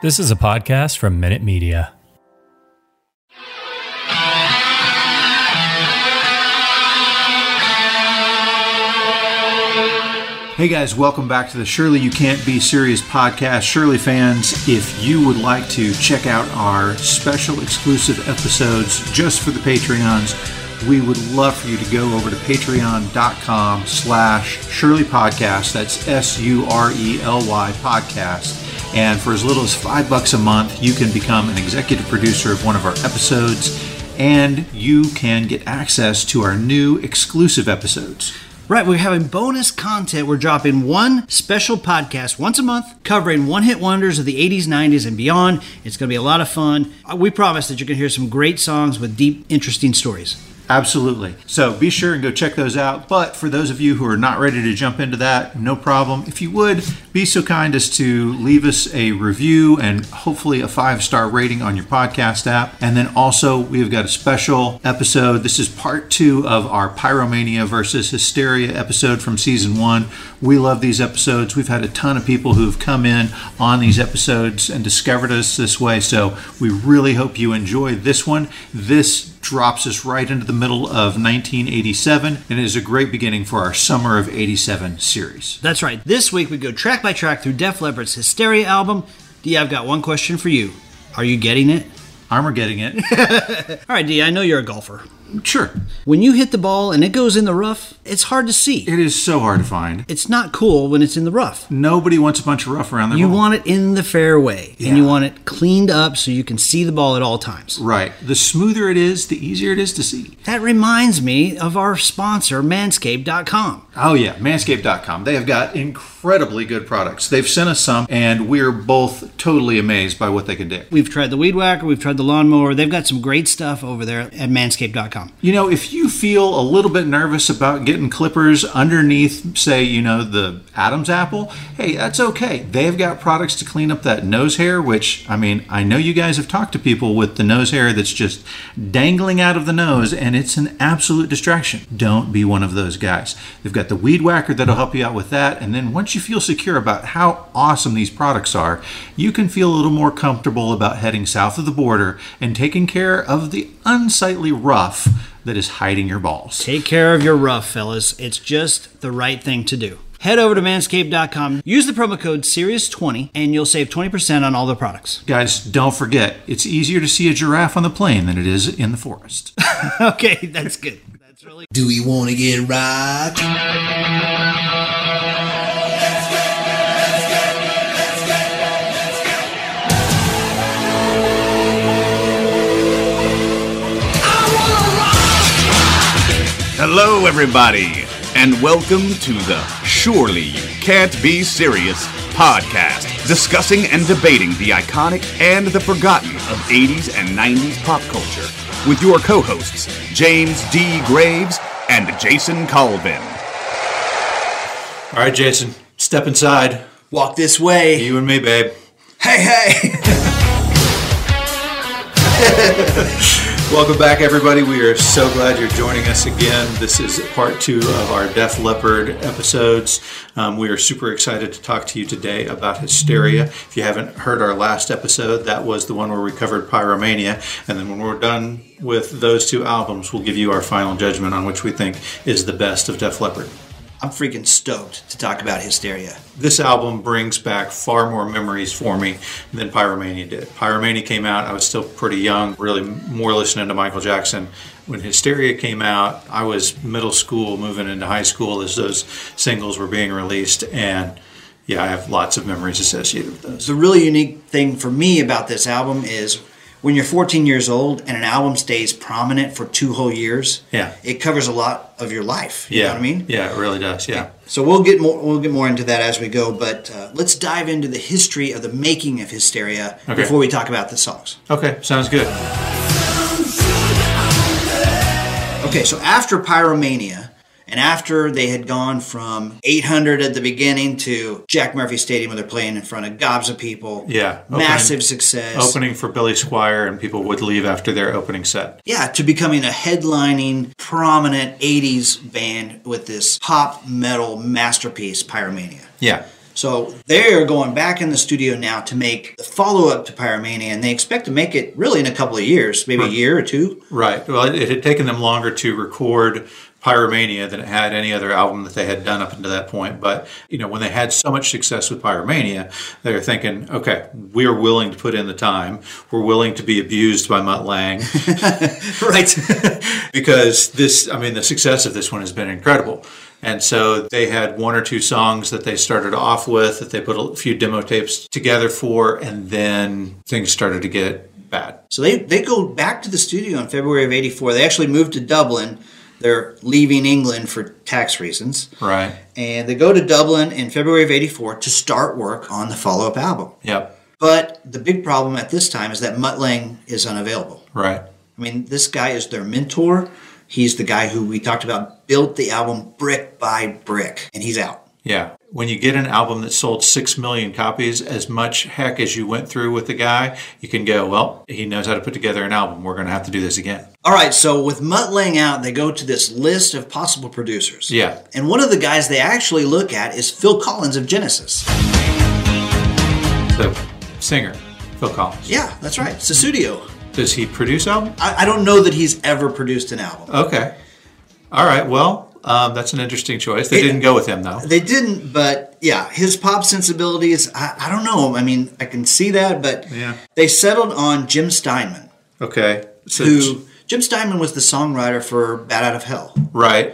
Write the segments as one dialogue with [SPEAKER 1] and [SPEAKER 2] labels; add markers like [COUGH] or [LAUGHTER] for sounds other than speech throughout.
[SPEAKER 1] This is a podcast from Minute Media.
[SPEAKER 2] Hey guys, welcome back to the Surely You Can't Be Serious podcast. Surely fans, if you would like to check out our special exclusive episodes just for the Patreons, we would love for you to go over to patreon.com slash Surely Podcast. That's S-U-R-E-L-Y podcast. And for as little as five bucks a month, you can become an executive producer of one of our episodes and you can get access to our new exclusive episodes.
[SPEAKER 3] Right, we're having bonus content. We're dropping one special podcast once a month covering one hit wonders of the 80s, 90s, and beyond. It's going to be a lot of fun. Uh, We promise that you're going to hear some great songs with deep, interesting stories.
[SPEAKER 2] Absolutely. So be sure and go check those out. But for those of you who are not ready to jump into that, no problem. If you would, be so kind as to leave us a review and hopefully a five star rating on your podcast app. And then also, we've got a special episode. This is part two of our Pyromania versus Hysteria episode from season one. We love these episodes. We've had a ton of people who've come in on these episodes and discovered us this way. So we really hope you enjoy this one. This drops us right into the middle of 1987 and is a great beginning for our Summer of 87 series.
[SPEAKER 3] That's right. This week we go track by track through Def Leppard's Hysteria album. D, I've got one question for you. Are you getting it?
[SPEAKER 2] Armageddon it. [LAUGHS]
[SPEAKER 3] All right, D, I know you're a golfer.
[SPEAKER 2] Sure.
[SPEAKER 3] When you hit the ball and it goes in the rough, it's hard to see.
[SPEAKER 2] It is so hard to find.
[SPEAKER 3] It's not cool when it's in the rough.
[SPEAKER 2] Nobody wants a bunch of rough around their
[SPEAKER 3] You
[SPEAKER 2] ball.
[SPEAKER 3] want it in the fairway
[SPEAKER 2] Yeah.
[SPEAKER 3] and you want it cleaned up so you can see the ball at all times.
[SPEAKER 2] Right. The smoother it is, the easier it is to see.
[SPEAKER 3] That reminds me of our sponsor, manscaped.com.
[SPEAKER 2] Oh, yeah. Manscaped.com. They have got incredibly good products. They've sent us some, and we're both totally amazed by what they can do.
[SPEAKER 3] We've tried the weed whacker, we've tried the lawnmower. They've got some great stuff over there at manscaped.com.
[SPEAKER 2] You know, if you feel a little bit nervous about getting clippers underneath, say, you know, the Adam's apple, hey, that's okay. They've got products to clean up that nose hair, which, I mean, I know you guys have talked to people with the nose hair that's just dangling out of the nose, and it's an absolute distraction. Don't be one of those guys. They've got the weed whacker that'll help you out with that, and then once you feel secure about how awesome these products are, you can feel a little more comfortable about heading south of the border and taking care of the unsightly rough that is hiding your balls.
[SPEAKER 3] Take care of your rough, fellas. It's just the right thing to do. Head over to manscaped.com, use the promo code SERIOUS20, and you'll save 20% on all the products.
[SPEAKER 2] Guys, don't forget, it's easier to see a giraffe on the plane than it is in the forest. [LAUGHS]
[SPEAKER 3] okay, that's good. That's really
[SPEAKER 4] Do we want to get rocked?
[SPEAKER 5] Hello, everybody, and welcome to the Surely You Can't Be Serious podcast, discussing and debating the iconic and the forgotten of 80s and 90s pop culture with your co hosts, James D. Graves and Jason Colvin.
[SPEAKER 2] All right, Jason, step inside.
[SPEAKER 3] walk this way.
[SPEAKER 2] You and me, babe.
[SPEAKER 3] Hey, hey. [LAUGHS]
[SPEAKER 2] Welcome back, everybody. We are so glad you're joining us again. This is part two of our Def Leppard episodes. Um, we are super excited to talk to you today about Hysteria. If you haven't heard our last episode, that was the one where we covered Pyromania. And then when we're done with those two albums, we'll give you our final judgment on which we think is the best of Def Leppard.
[SPEAKER 3] I'm freaking stoked to talk about Hysteria.
[SPEAKER 2] this album brings back far more memories for me than Pyromania did. Pyromania came out, I was still pretty young, really more listening to Michael Jackson. When Hysteria came out, I was middle school, moving into high school as those singles were being released, and yeah, I have lots of memories associated with those.
[SPEAKER 3] The really unique thing for me about this album is when you're 14 years old and an album stays prominent for two whole years.
[SPEAKER 2] Yeah.
[SPEAKER 3] It covers a lot of your life. You
[SPEAKER 2] yeah,
[SPEAKER 3] know what I mean?
[SPEAKER 2] Yeah, it really does. Yeah.
[SPEAKER 3] So we'll get more we'll get more into that as we go, but uh, let's dive into the history of the making of Hysteria
[SPEAKER 2] Okay.
[SPEAKER 3] before we talk about the songs.
[SPEAKER 2] Okay, sounds good.
[SPEAKER 3] Okay, so after Pyromania, and after they had gone from 800 at the beginning to Jack Murphy Stadium, where they're playing in front of gobs of people,
[SPEAKER 2] Yeah, opening-
[SPEAKER 3] massive success.
[SPEAKER 2] Opening for Billy Squier, and people would leave after their opening set.
[SPEAKER 3] Yeah, to becoming a headlining, prominent 80s band with this pop metal masterpiece, Pyromania.
[SPEAKER 2] Yeah.
[SPEAKER 3] So they're going back in the studio now to make the follow up to Pyromania, and they expect to make it really in a couple of years, maybe a year or two.
[SPEAKER 2] Right. Well, it, it had taken them longer to record Pyromania than it had any other album that they had done up until that point. But, you know, when they had so much success with Pyromania, they were thinking, okay, we are willing to put in the time. We're willing to be abused by Mutt Lange. [LAUGHS]
[SPEAKER 3] Right. [LAUGHS]
[SPEAKER 2] because this, I mean, the success of this one has been incredible. And so they had one or two songs that they started off with that they put a few demo tapes together for, and then things started to get bad.
[SPEAKER 3] so they, they go back to the studio in February of 84. They actually moved to Dublin. They're leaving England for tax reasons.
[SPEAKER 2] Right.
[SPEAKER 3] And they go to Dublin in February of 84 to start work on the follow up album.
[SPEAKER 2] Yep.
[SPEAKER 3] But the big problem at this time is that Mutt Lange is unavailable.
[SPEAKER 2] Right.
[SPEAKER 3] I mean, this guy is their mentor. He's the guy who we talked about built the album brick by brick, and he's out.
[SPEAKER 2] Yeah. When you get an album that sold 6 million copies, as much heck as you went through with the guy, you can go, well, he knows how to put together an album. We're going to have to do this again.
[SPEAKER 3] All right, so with Mutt laying out, they go to this list of possible producers.
[SPEAKER 2] Yeah.
[SPEAKER 3] And one of the guys they actually look at is Phil Collins of Genesis.
[SPEAKER 2] The singer, Phil Collins.
[SPEAKER 3] Yeah, that's right. Studio.
[SPEAKER 2] Does he produce album?
[SPEAKER 3] I, I don't know that he's ever produced an album.
[SPEAKER 2] Okay. All right. Well, um, that's an interesting choice. They didn't go with him, though.
[SPEAKER 3] They didn't, but yeah, his pop sensibilities, I, I don't know. I mean, I can see that, but
[SPEAKER 2] Yeah.
[SPEAKER 3] they settled on Jim Steinman,
[SPEAKER 2] Okay. So,
[SPEAKER 3] who Jim Steinman was the songwriter for Bat Out of Hell.
[SPEAKER 2] right.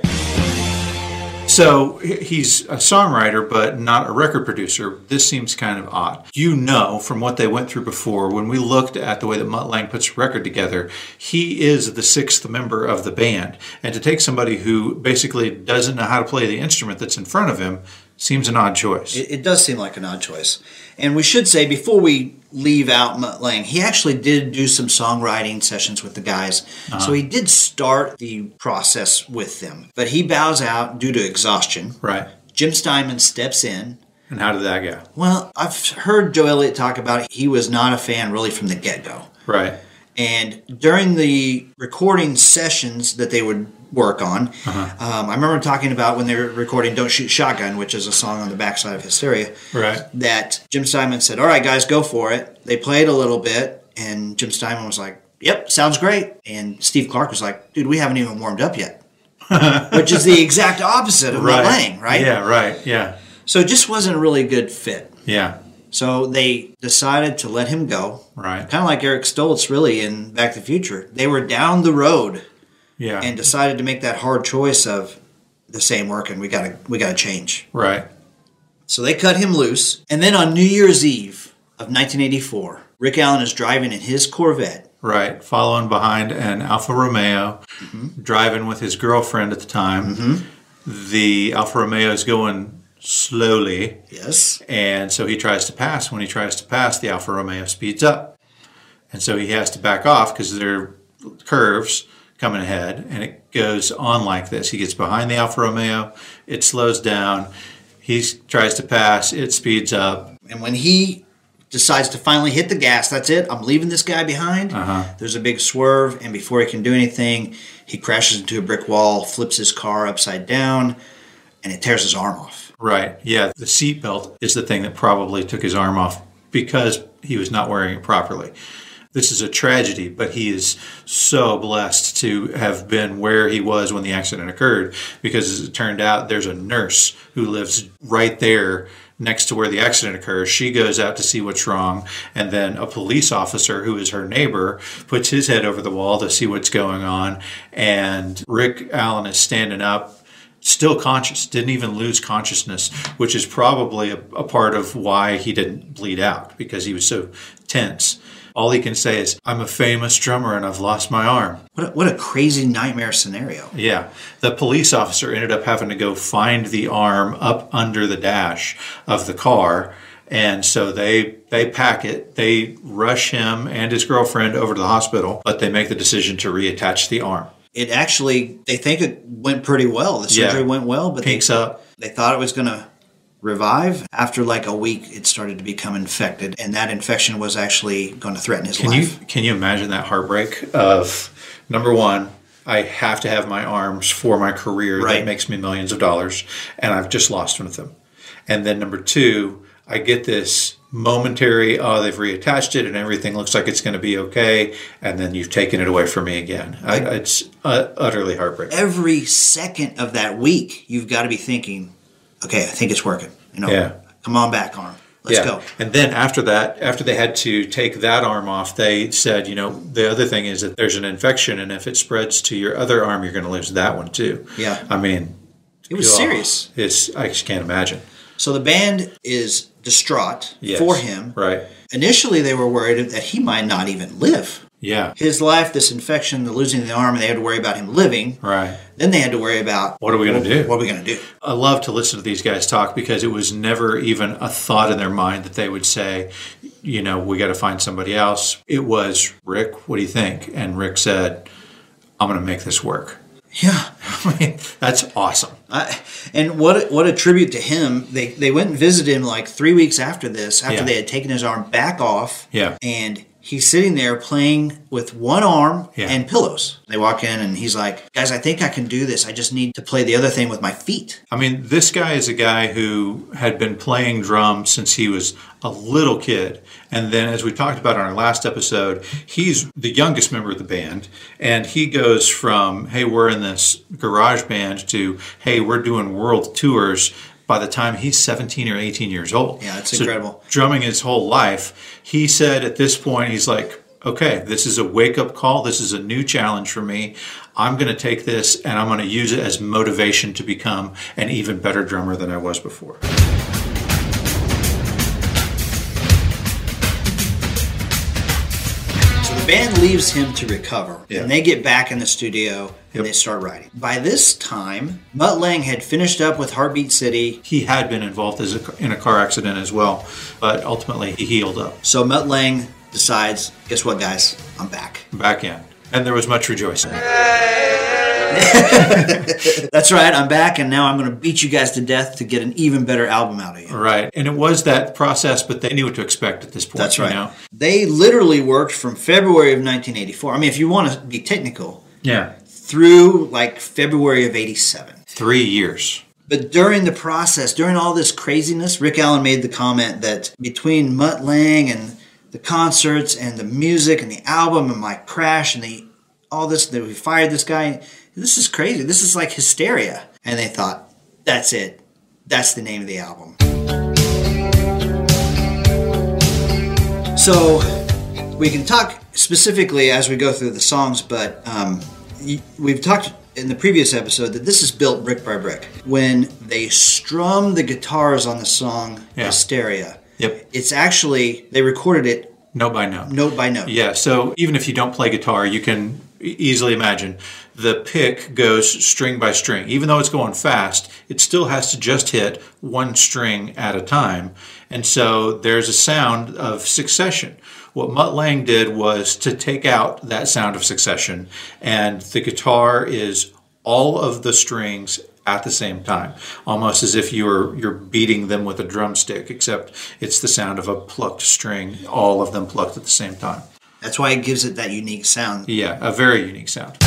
[SPEAKER 2] So he's a songwriter, but not a record producer. This seems kind of odd. You know from what they went through before, when we looked at the way that Mutt Lange puts a record together, he is the sixth member of the band. And to take somebody who basically doesn't know how to play the instrument that's in front of him seems an odd choice.
[SPEAKER 3] It, it does seem like an odd choice. And we should say, before we leave out Mutt Lange, he actually did do some songwriting sessions with the guys. Uh-huh. So he did start the process with them. But he bows out due to exhaustion.
[SPEAKER 2] right.
[SPEAKER 3] Jim Steinman steps in.
[SPEAKER 2] And how did that go?
[SPEAKER 3] Well, I've heard Joe Elliott talk about it. He was not a fan really from the get go.
[SPEAKER 2] Right.
[SPEAKER 3] And during the recording sessions that they would work on, um, I remember talking about when they were recording Don't Shoot Shotgun, which is a song on the backside of Hysteria,
[SPEAKER 2] Right.
[SPEAKER 3] that Jim Steinman said, All right, guys, go for it. They played a little bit, and Jim Steinman was like, Yep, sounds great. And Steve Clark was like, Dude, we haven't even warmed up yet. [LAUGHS] which is the exact opposite of Lange, right?
[SPEAKER 2] Yeah, right. Yeah.
[SPEAKER 3] So it just wasn't a really good fit.
[SPEAKER 2] Yeah.
[SPEAKER 3] So they decided to let him go.
[SPEAKER 2] Right.
[SPEAKER 3] Kind of like Eric Stoltz, really, in Back to the Future. They were down the road
[SPEAKER 2] Yeah.
[SPEAKER 3] and decided to make that hard choice of this ain't working. We gotta we gotta change.
[SPEAKER 2] right.
[SPEAKER 3] So they cut him loose. And then on New Year's Eve of 1984, Rick Allen is driving in his Corvette.
[SPEAKER 2] Right. Following behind an Alfa Romeo, mm-hmm. driving with his girlfriend at the time. Mm-hmm. The Alfa Romeo is going slowly,
[SPEAKER 3] Yes.
[SPEAKER 2] and so he tries to pass. When he tries to pass, the Alfa Romeo speeds up. And so he has to back off because there are curves coming ahead, and it goes on like this. He gets behind the Alfa Romeo, it slows down. He tries to pass, it speeds up,
[SPEAKER 3] And when he decides to finally hit the gas, that's it. I'm leaving this guy behind.
[SPEAKER 2] Uh-huh.
[SPEAKER 3] There's a big swerve, and before he can do anything, he crashes into a brick wall, flips his car upside down, and it tears his arm off.
[SPEAKER 2] Right. Yeah. The seatbelt is the thing that probably took his arm off because he was not wearing it properly. This is a tragedy, but he is so blessed to have been where he was when the accident occurred because, as it turned out, there's a nurse who lives right there next to where the accident occurs. She goes out to see what's wrong, and then a police officer who is her neighbor puts his head over the wall to see what's going on. And Rick Allen is standing up still conscious, didn't even lose consciousness, which is probably a, a, part of why he didn't bleed out because he was so tense. All he can say is, I'm a famous drummer and I've lost my arm.
[SPEAKER 3] What a, what a crazy nightmare scenario.
[SPEAKER 2] Yeah. The police officer ended up having to go find the arm up under the dash of the car. And so they they pack it. They rush him and his girlfriend over to the hospital, but they make the decision to reattach the arm.
[SPEAKER 3] It actually, they think it went pretty well. The surgery
[SPEAKER 2] Yeah.
[SPEAKER 3] went well, but they,
[SPEAKER 2] Pinks up.
[SPEAKER 3] they thought it was going to revive. After like a week, it started to become infected, and that infection was actually going to threaten his
[SPEAKER 2] Can
[SPEAKER 3] life.
[SPEAKER 2] you can you imagine that heartbreak of number one, I have to have my arms for my career
[SPEAKER 3] Right.
[SPEAKER 2] that makes me millions of dollars, and I've just lost one of them. And then number two, I get this momentary, oh, they've reattached it and everything looks like it's going to be okay. And then you've taken it away from me again. I, it's uh, utterly heartbreaking.
[SPEAKER 3] Every second of that week, you've got to be thinking, okay, I think it's working. You know,
[SPEAKER 2] Yeah.
[SPEAKER 3] come on back, arm. Let's go.
[SPEAKER 2] And then after that, after they had to take that arm off, they said, you know, the other thing is that there's an infection, and if it spreads to your other arm, you're going to lose that one too.
[SPEAKER 3] Yeah.
[SPEAKER 2] I mean,
[SPEAKER 3] It was serious.
[SPEAKER 2] It's I just can't imagine.
[SPEAKER 3] So the band is distraught
[SPEAKER 2] Yes.
[SPEAKER 3] for him.
[SPEAKER 2] Right.
[SPEAKER 3] Initially, they were worried that he might not even live.
[SPEAKER 2] Yeah.
[SPEAKER 3] His life, this infection, the losing the arm, and they had to worry about him living.
[SPEAKER 2] Right.
[SPEAKER 3] Then they had to worry about
[SPEAKER 2] What are we gonna do?
[SPEAKER 3] What are we going to do?
[SPEAKER 2] I love to listen to these guys talk because it was never even a thought in their mind that they would say, you know, we got to find somebody else. It was Rick. What do you think? And Rick said, I'm going to make this work.
[SPEAKER 3] Yeah. [LAUGHS]
[SPEAKER 2] I mean, that's awesome.
[SPEAKER 3] I, and what what a tribute to him. They they went and visited him like three weeks after this, after
[SPEAKER 2] Yeah.
[SPEAKER 3] they had taken his arm back off.
[SPEAKER 2] Yeah.
[SPEAKER 3] And he's sitting there playing with one arm
[SPEAKER 2] Yeah.
[SPEAKER 3] and pillows. They walk in and he's like, "Guys, I think I can do this. I just need to play the other thing with my feet."
[SPEAKER 2] I mean, this guy is a guy who had been playing drums since he was a little kid. And then, as we talked about on our last episode, he's the youngest member of the band. And he goes from, hey, we're in this garage band to, hey, we're doing world tours by the time he's 17 or 18 years old.
[SPEAKER 3] Yeah, it's incredible.
[SPEAKER 2] Drumming his whole life. He said at this point, he's like, okay, this is a wake up call. This is a new challenge for me. I'm going to take this and I'm going to use it as motivation to become an even better drummer than I was before.
[SPEAKER 3] The band leaves him to recover,
[SPEAKER 2] Yeah.
[SPEAKER 3] and they get back in the studio
[SPEAKER 2] Yep.
[SPEAKER 3] and they start writing. By this time, Mutt Lange had finished up with Heartbeat City.
[SPEAKER 2] He had been involved as a, in a car accident as well, but ultimately he healed up
[SPEAKER 3] So Mutt Lange decides, guess what, guys? I'm back.
[SPEAKER 2] back in. And there was much rejoicing. [LAUGHS]
[SPEAKER 3] That's right, I'm back, and now I'm going to beat you guys to death to get an even better album out of you.
[SPEAKER 2] Right. And it was that process, but they knew what to expect at this point.
[SPEAKER 3] That's
[SPEAKER 2] you
[SPEAKER 3] right.
[SPEAKER 2] know?
[SPEAKER 3] They literally worked from February of 1984. I mean, if you want to be technical,
[SPEAKER 2] Yeah.
[SPEAKER 3] through like February of 87.
[SPEAKER 2] Three years.
[SPEAKER 3] But during the process, during all this craziness, Rick Allen made the comment that between Mutt Lange and the concerts and the music and the album and my crash and the all this that we fired this guy, this is crazy. This is like hysteria. And they thought, that's it. That's the name of the album. So we can talk specifically as we go through the songs, but um, we've talked in the previous episode that this is built brick by brick. When they strum the guitars on the song
[SPEAKER 2] Yeah.
[SPEAKER 3] Hysteria,
[SPEAKER 2] Yep.
[SPEAKER 3] it's actually, they recorded it
[SPEAKER 2] Note by note.
[SPEAKER 3] note by note.
[SPEAKER 2] Yeah, so even if you don't play guitar, you can easily imagine the pick goes string by string. Even though it's going fast, it still has to just hit one string at a time. And so there's a sound of succession. What Mutt Lange did was to take out that sound of succession, and the guitar is all of the strings at the same time, almost as if you're you're beating them with a drumstick, except it's the sound of a plucked string, all of them plucked at the same time.
[SPEAKER 3] That's why it gives it that unique sound.
[SPEAKER 2] Yeah, a very unique sound.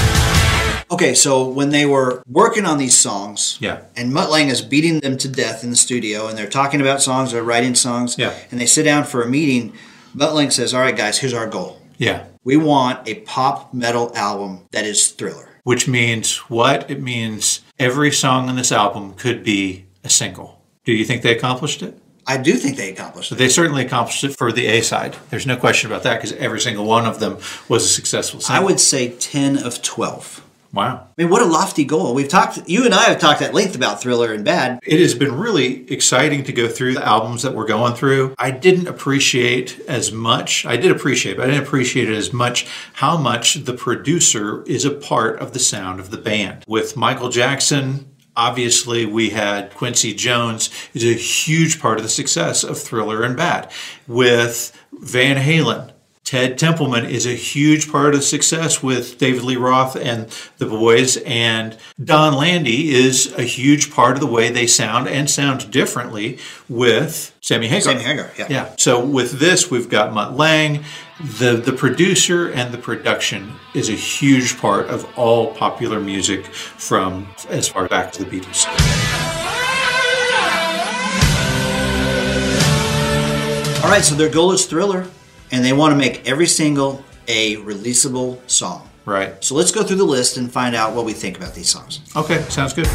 [SPEAKER 3] Okay, so when they were working on these songs,
[SPEAKER 2] Yeah.
[SPEAKER 3] and Mutt Lange is beating them to death in the studio, and they're talking about songs, they're writing songs,
[SPEAKER 2] Yeah.
[SPEAKER 3] and they sit down for a meeting. Mutt Lange says, "All right, guys, here's our goal.
[SPEAKER 2] Yeah.
[SPEAKER 3] We want a pop metal album that is Thriller."
[SPEAKER 2] Which means what? It means every song on this album could be a single. Do you think they accomplished it?
[SPEAKER 3] I do think they accomplished it.
[SPEAKER 2] They certainly accomplished it for the A side. There's no question about that because every single one of them was a successful
[SPEAKER 3] I would say ten of twelve.
[SPEAKER 2] Wow.
[SPEAKER 3] I mean, what a lofty goal. We've talked. You and I have talked at length about Thriller and Bad.
[SPEAKER 2] It has been really exciting to go through the albums that we're going through. I didn't appreciate as much. I did appreciate, but I didn't appreciate it as much how much the producer is a part of the sound of the band. With Michael Jackson, obviously we had Quincy Jones is a huge part of the success of Thriller and Bad. With Van Halen, Ted Templeman is a huge part of the success with David Lee Roth and the boys, and Donn Landee is a huge part of the way they sound and sound differently with Sammy Hagar.
[SPEAKER 3] Sammy Hagar, yeah.
[SPEAKER 2] Yeah. So with this, we've got Mutt Lange the the producer and the production is a huge part of all popular music from as far back to the Beatles.
[SPEAKER 3] All right, so their goal is Thriller, and they want to make every single a releasable song.
[SPEAKER 2] Right.
[SPEAKER 3] So let's go through the list and find out what we think about these songs.
[SPEAKER 2] Okay, sounds good.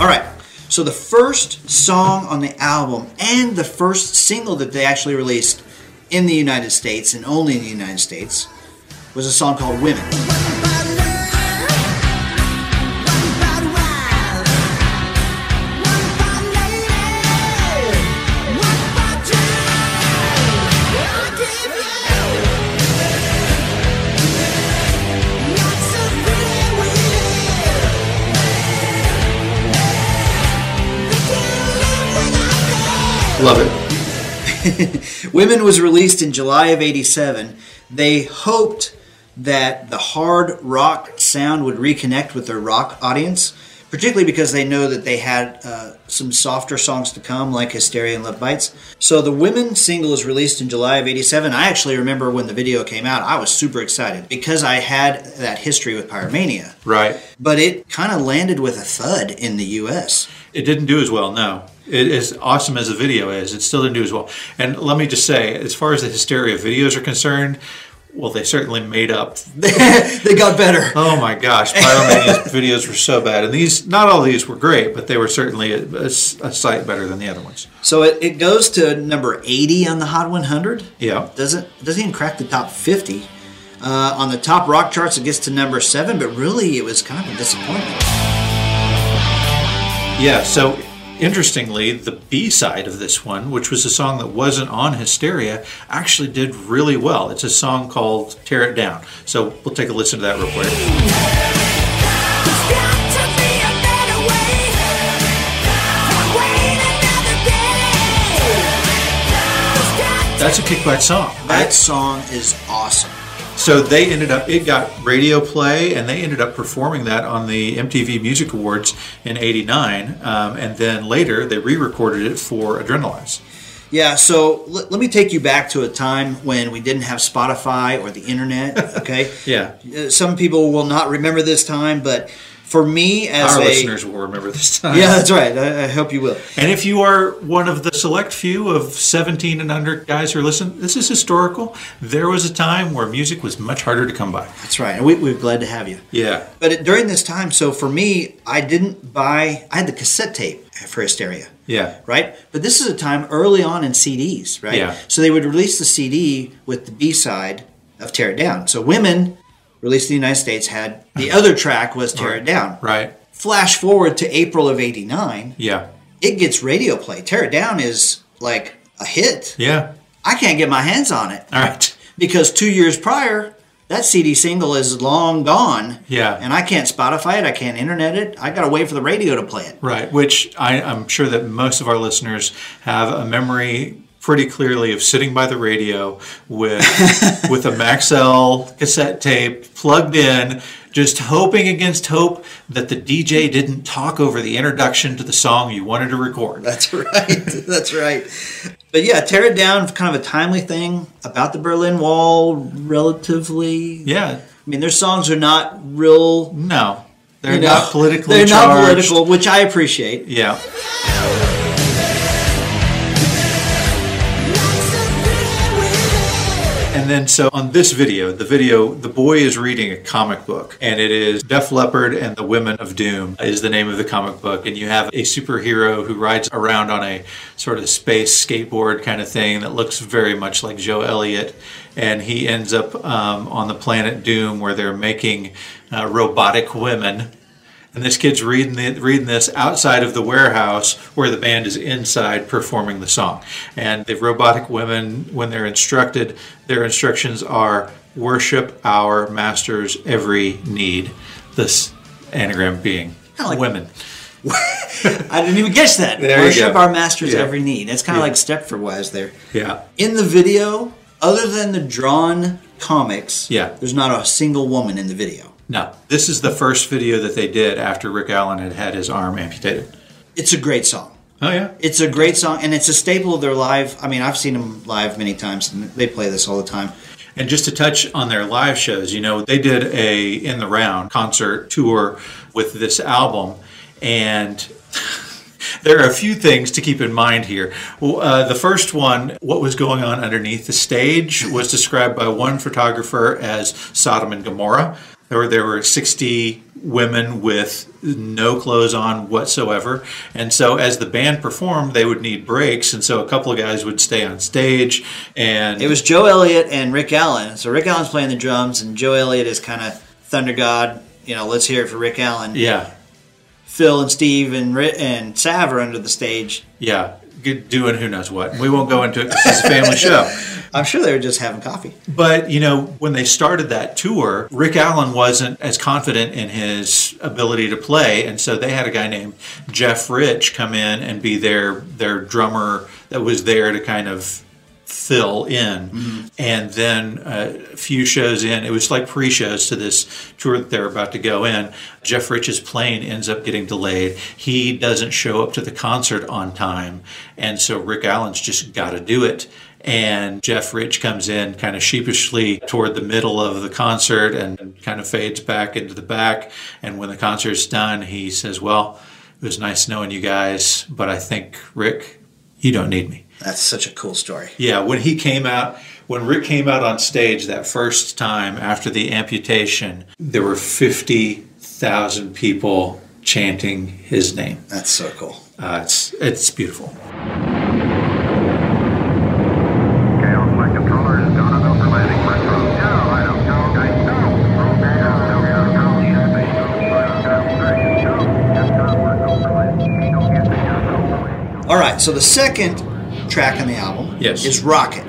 [SPEAKER 3] All right. So the first song on the album and the first single that they actually released in the United States and only in the United States was a song called Women.
[SPEAKER 2] Love it. [LAUGHS]
[SPEAKER 3] Women was released in July of 87. They hoped that the hard rock sound would reconnect with their rock audience, particularly because they know that they had uh, some softer songs to come, like Hysteria and Love Bites. So the Women single is released in July of 87. I actually remember when the video came out, I was super excited because I had that history with Pyromania.
[SPEAKER 2] Right.
[SPEAKER 3] But it kind of landed with a thud in the US.
[SPEAKER 2] It didn't do as well, no. It, as awesome as the video is, it still didn't do as well. And let me just say, as far as the Hysteria videos are concerned, well, they certainly made up. [LAUGHS]
[SPEAKER 3] they got better.
[SPEAKER 2] Oh my gosh, Pyromania's [LAUGHS] videos were so bad. And these, not all these were great, but they were certainly a, a, a sight better than the other ones.
[SPEAKER 3] So it, it goes to number 80 on the Hot 100.
[SPEAKER 2] Yeah.
[SPEAKER 3] Doesn't doesn't even crack the top 50. Uh, on the top rock charts, it gets to number seven, but really it was kind of a disappointment.
[SPEAKER 2] Yeah, so interestingly, the B side of this one, which was a song that wasn't on Hysteria, actually did really well. It's a song called Tear It Down. So we'll take a listen to that real quick. That's a kickback song.
[SPEAKER 3] That song is awesome.
[SPEAKER 2] So they ended up, it got radio play, and they ended up performing that on the MTV Music Awards in '89. Um, and then later, they re-recorded it for Adrenalize.
[SPEAKER 3] Yeah, so let, let me take you back to a time when we didn't have Spotify or the internet. Okay. [LAUGHS]
[SPEAKER 2] Yeah.
[SPEAKER 3] Uh, Some people will not remember this time, but for me as
[SPEAKER 2] Our
[SPEAKER 3] a
[SPEAKER 2] listeners will remember this time.
[SPEAKER 3] yeah, that's right. I, I hope you will.
[SPEAKER 2] And if you are one of the select few of 17 and under guys who listen, this is historical. There was a time where music was much harder to come by.
[SPEAKER 3] That's right. And we, we're glad to have you.
[SPEAKER 2] Yeah.
[SPEAKER 3] But it, during this time, so for me, I didn't buy. I had the cassette tape for Hysteria.
[SPEAKER 2] Yeah.
[SPEAKER 3] Right. But this is a time early on in CDs. Right.
[SPEAKER 2] Yeah.
[SPEAKER 3] So they would release the CD with the B side of Tear It Down. So Women, released in the United States, had the other track was Tear It Down.
[SPEAKER 2] Right.
[SPEAKER 3] Flash forward to April of '89,
[SPEAKER 2] Yeah.
[SPEAKER 3] it gets radio play. Tear It Down is like a hit.
[SPEAKER 2] Yeah.
[SPEAKER 3] I can't get my hands on it
[SPEAKER 2] All right.
[SPEAKER 3] because two years prior, that CD single is long gone.
[SPEAKER 2] Yeah.
[SPEAKER 3] And I can't Spotify it. I can't internet it. I got to wait for the radio to play it.
[SPEAKER 2] Right. Which I, I'm sure that most of our listeners have a memory pretty clearly of sitting by the radio with [LAUGHS] with a Maxell cassette tape plugged in, just hoping against hope that the DJ didn't talk over the introduction to the song you wanted to record.
[SPEAKER 3] That's right. [LAUGHS] That's right. But yeah, Tear It Down, kind of a timely thing about the Berlin Wall, relatively.
[SPEAKER 2] Yeah.
[SPEAKER 3] I mean, their songs are not real.
[SPEAKER 2] No. They're
[SPEAKER 3] you know,
[SPEAKER 2] not politically
[SPEAKER 3] They're not political, which I appreciate.
[SPEAKER 2] Yeah. And then, so on this video, the video, the boy is reading a comic book, and it is Def Leppard and the Women of Doom is the name of the comic book. And you have a superhero who rides around on a sort of space skateboard kind of thing that looks very much like Joe Elliott. And he ends up um, on the planet Doom where they're making uh, robotic women. And this kid's reading the, reading this outside of the warehouse where the band is inside performing the song. And the robotic women, when they're instructed, their instructions are worship our master's every need. This anagram being
[SPEAKER 3] like-
[SPEAKER 2] women. [LAUGHS]
[SPEAKER 3] I didn't even guess that.
[SPEAKER 2] There
[SPEAKER 3] Worship our master's
[SPEAKER 2] Yeah.
[SPEAKER 3] every need. That's kind of
[SPEAKER 2] Yeah.
[SPEAKER 3] like Stepford wise there.
[SPEAKER 2] Yeah.
[SPEAKER 3] In the video, other than the drawn comics,
[SPEAKER 2] Yeah.
[SPEAKER 3] there's not a single woman in the video.
[SPEAKER 2] No, this is the first video that they did after Rick Allen had had his arm amputated.
[SPEAKER 3] It's a great song.
[SPEAKER 2] Oh yeah.
[SPEAKER 3] It's a great song, and it's a staple of their live. I mean, I've seen them live many times, and they play this all the time.
[SPEAKER 2] And just to touch on their live shows, you know, they did a in the round concert tour with this album, and [LAUGHS] there are a few things to keep in mind here. Uh, the first one, what was going on underneath the stage, was described by one photographer as Sodom and Gomorrah. There were, there were 60 women with no clothes on whatsoever. And so, as the band performed, they would need breaks. And so, a couple of guys would stay on stage. And
[SPEAKER 3] It was Joe Elliott and Rick Allen. So Rick Allen's playing the drums, and Joe Elliott is kind of thunder god. You know, let's hear it for Rick Allen.
[SPEAKER 2] yeah,
[SPEAKER 3] Phil and Steve and Ri and Sav are under the stage.
[SPEAKER 2] yeah, good- doing who knows what. We won't go into it this is a family [LAUGHS] show.
[SPEAKER 3] I'm sure they were just having coffee.
[SPEAKER 2] But you know, when they started that tour, Rick Allen wasn't as confident in his ability to play, and so they had a guy named Jeff Rich come in and be their their drummer that was there to kind of fill in. And then uh, a few shows in, it was like pre-shows to this tour that they're about to go in. Jeff Rich's plane ends up getting delayed. He doesn't show up to the concert on time, and so Rick Allen's just got to do it and Jeff Rich comes in kind of sheepishly toward the middle of the concert and kind of fades back into the back. And when the concert's done, he says, Well, it was nice knowing you guys, but I think, Rick, you don't need me.
[SPEAKER 3] That's such a cool story.
[SPEAKER 2] Yeah, when he came out, when Rick came out on stage that first time after the amputation, there were 50,000 people chanting his name.
[SPEAKER 3] That's so cool.
[SPEAKER 2] Uh, it's, it's beautiful.
[SPEAKER 3] So the second track on the album
[SPEAKER 2] Yes.
[SPEAKER 3] is Rocket.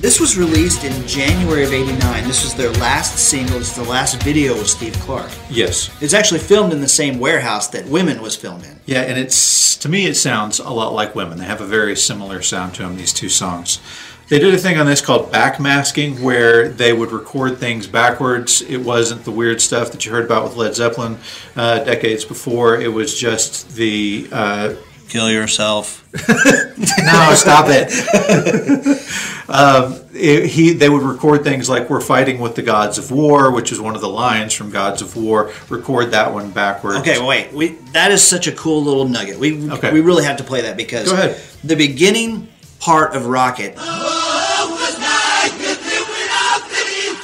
[SPEAKER 3] This was released in January of 89. This was their last single. It's the last video with Steve Clark.
[SPEAKER 2] Yes.
[SPEAKER 3] It's actually filmed in the same warehouse that Women was filmed in.
[SPEAKER 2] Yeah, and it's to me it sounds a lot like women. They have a very similar sound to them. These two songs. They did a thing on this called backmasking, where they would record things backwards. It wasn't the weird stuff that you heard about with Led Zeppelin uh, decades before. It was just the uh,
[SPEAKER 3] Kill yourself. [LAUGHS]
[SPEAKER 2] no, stop it. [LAUGHS] um, it- He they would record things like "We're fighting with the gods of war," which is one of the lines from Gods of War. Record that one backwards.
[SPEAKER 3] Okay, wait. We that is such a cool little nugget. We
[SPEAKER 2] Okay.
[SPEAKER 3] we really have to play that because the beginning part of Rocket.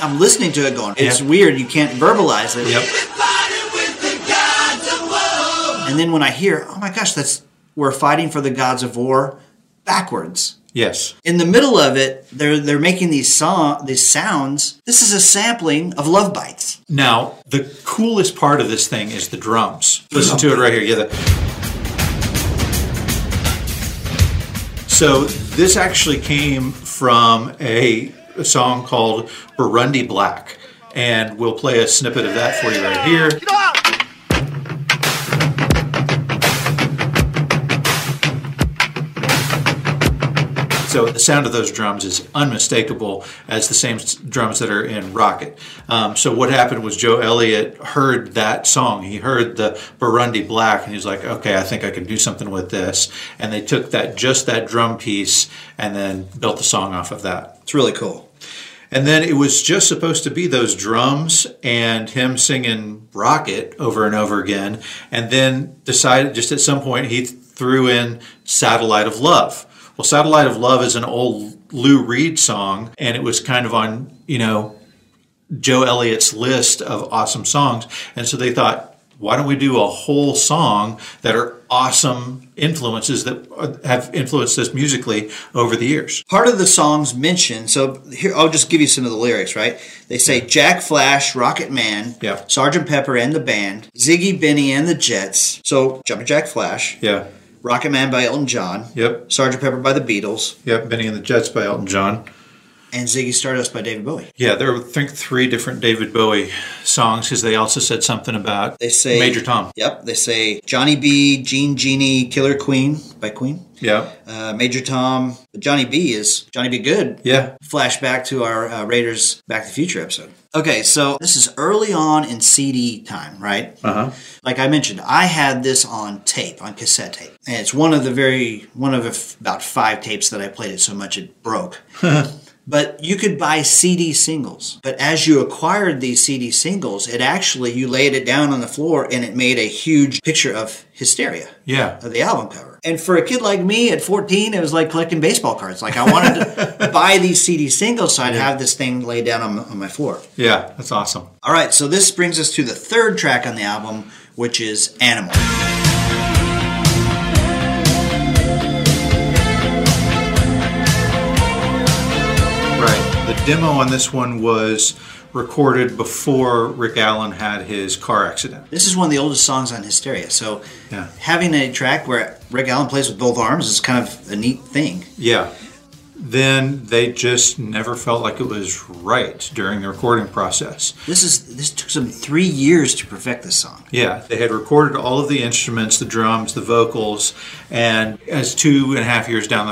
[SPEAKER 3] I'm listening to it going. It's
[SPEAKER 2] Yeah.
[SPEAKER 3] weird. You can't verbalize it.
[SPEAKER 2] Yep.
[SPEAKER 3] And then when I hear, oh my gosh, that's we're fighting for the gods of war backwards.
[SPEAKER 2] Yes.
[SPEAKER 3] In the middle of it, they're they're making these song these sounds. This is a sampling of Love Bites.
[SPEAKER 2] Now, the coolest part of this thing is the drums. Listen to it right here. Yeah. The... So this actually came from a, a song called Burundi Black, and we'll play a snippet of that for you right here. So the sound of those drums is unmistakable as the same drums that are in Rocket. Um, so what happened was Joe Elliott heard that song. He heard the Burundi Black, and he's like, "Okay, I think I can do something with this." And they took that just that drum piece and then built the song off of that.
[SPEAKER 3] It's really cool.
[SPEAKER 2] And then it was just supposed to be those drums and him singing Rocket over and over again. And then decided just at some point he threw in Satellite of Love. Well, Satellite of Love is an old Lou Reed song, and it was kind of on, you know, Joe Elliott's list of awesome songs. And so they thought, why don't we do a whole song that are awesome influences that have influenced us musically over the years?
[SPEAKER 3] Part of the songs mentioned, so here I'll just give you some of the lyrics, right? They say Jack Flash, Rocket Man,
[SPEAKER 2] Yeah.
[SPEAKER 3] Sergeant Pepper and the band, Ziggy Benny and the Jets. So Jumping Jack Flash,
[SPEAKER 2] Yeah.
[SPEAKER 3] Rocket Man by Elton John,
[SPEAKER 2] Yep.
[SPEAKER 3] Sergeant Pepper by the Beatles,
[SPEAKER 2] Yep, Benny and the Jets by Elton John.
[SPEAKER 3] and Ziggy Stardust by David Bowie.
[SPEAKER 2] Yeah, there were I think three different David Bowie songs because they also said something about
[SPEAKER 3] They say
[SPEAKER 2] Major Tom.
[SPEAKER 3] Yep, they say Johnny B, Jean Genie, Killer Queen by Queen.
[SPEAKER 2] Yeah,
[SPEAKER 3] Uh, Major Tom, Johnny B is Johnny B Goode.
[SPEAKER 2] yeah,
[SPEAKER 3] Flashback to our uh, Raiders Back to the Future episode. Okay, so this is early on in CD time, right?
[SPEAKER 2] uh huh.
[SPEAKER 3] Like I mentioned, I had this on tape, on cassette tape, and it's one of the very one of f- about five tapes that I played it so much it broke. [LAUGHS] But you could buy CD singles. But as you acquired these CD singles, it actually, you laid it down on the floor and it made a huge picture of Hysteria
[SPEAKER 2] Yeah.
[SPEAKER 3] of the album cover. And for a kid like me at 14, it was like collecting baseball cards. Like I wanted to [LAUGHS] buy these CD singles so I'd have this thing laid down on, on my floor.
[SPEAKER 2] Yeah, that's awesome.
[SPEAKER 3] All right, so this brings us to the third track on the album, which is Animal.
[SPEAKER 2] Right. The demo on this one was recorded before Rick Allen had his car accident.
[SPEAKER 3] This is one of the oldest songs on Hysteria. So
[SPEAKER 2] Yeah.
[SPEAKER 3] having a track where Rick Allen plays with both arms is kind of a neat thing.
[SPEAKER 2] Yeah. Then they just never felt like it was right during the recording process.
[SPEAKER 3] This is this took them three years to perfect this song.
[SPEAKER 2] Yeah, they had recorded all of the instruments, the drums, the vocals, and as two and a half years down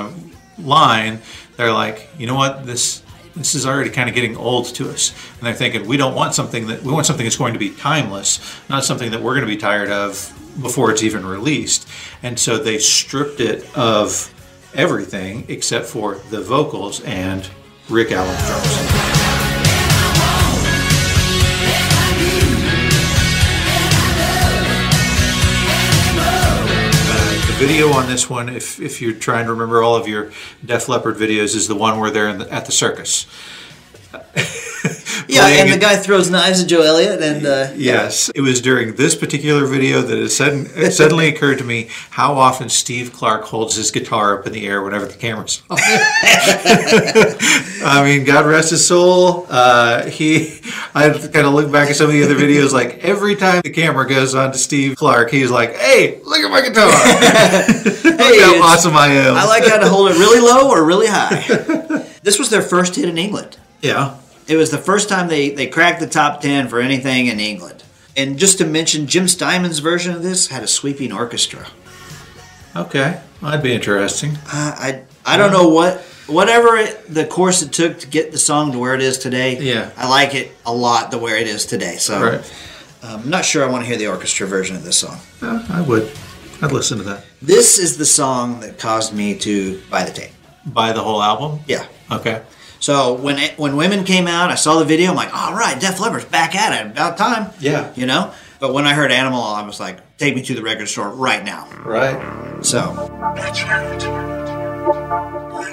[SPEAKER 2] the line, they're like, you know what, this this is already kind of getting old to us, and they're thinking we don't want something that we want something that's going to be timeless, not something that we're going to be tired of before it's even released, and so they stripped it of everything except for the vocals and Rick Allen's drums. Video on this one, if, if you're trying to remember all of your Def Leppard videos, is the one where they're the, at the circus. [LAUGHS]
[SPEAKER 3] Yeah, and the guy throws knives at Joe Elliott, and uh,
[SPEAKER 2] Yes, it was during this particular video that it, sudden, it [LAUGHS] suddenly occurred to me how often Steve Clark holds his guitar up in the air whenever the camera's on. [LAUGHS] I mean, God rest his soul. Uh, he, I kind of look back at some of the other videos, like every time the camera goes on to Steve Clark, he's like, "Hey, look at my guitar! [LAUGHS] look how awesome I am!"
[SPEAKER 3] I like how to hold it really low or really high. this was their first hit in England.
[SPEAKER 2] yeah,
[SPEAKER 3] It was the first time they, they cracked the top 10 for anything in England. And just to mention, Jim Steinman's version of this had a sweeping orchestra.
[SPEAKER 2] okay, that'd be interesting.
[SPEAKER 3] Uh, I I don't know what whatever it, the course it took to get the song to where it is today.
[SPEAKER 2] Yeah.
[SPEAKER 3] I like it a lot the where it is today. So
[SPEAKER 2] Right?
[SPEAKER 3] um, I'm not sure I want to hear the orchestra version of this song.
[SPEAKER 2] Yeah, I would. I'd listen to that.
[SPEAKER 3] This is the song that caused me to buy the tape.
[SPEAKER 2] Buy the whole album.
[SPEAKER 3] Yeah.
[SPEAKER 2] Okay.
[SPEAKER 3] So when it, when women came out, I saw the video. I'm like, all right, Def Leppard's back at it. About time.
[SPEAKER 2] Yeah.
[SPEAKER 3] You know. But when I heard Animal, I was like, take me to the record store right now.
[SPEAKER 2] Right.
[SPEAKER 3] So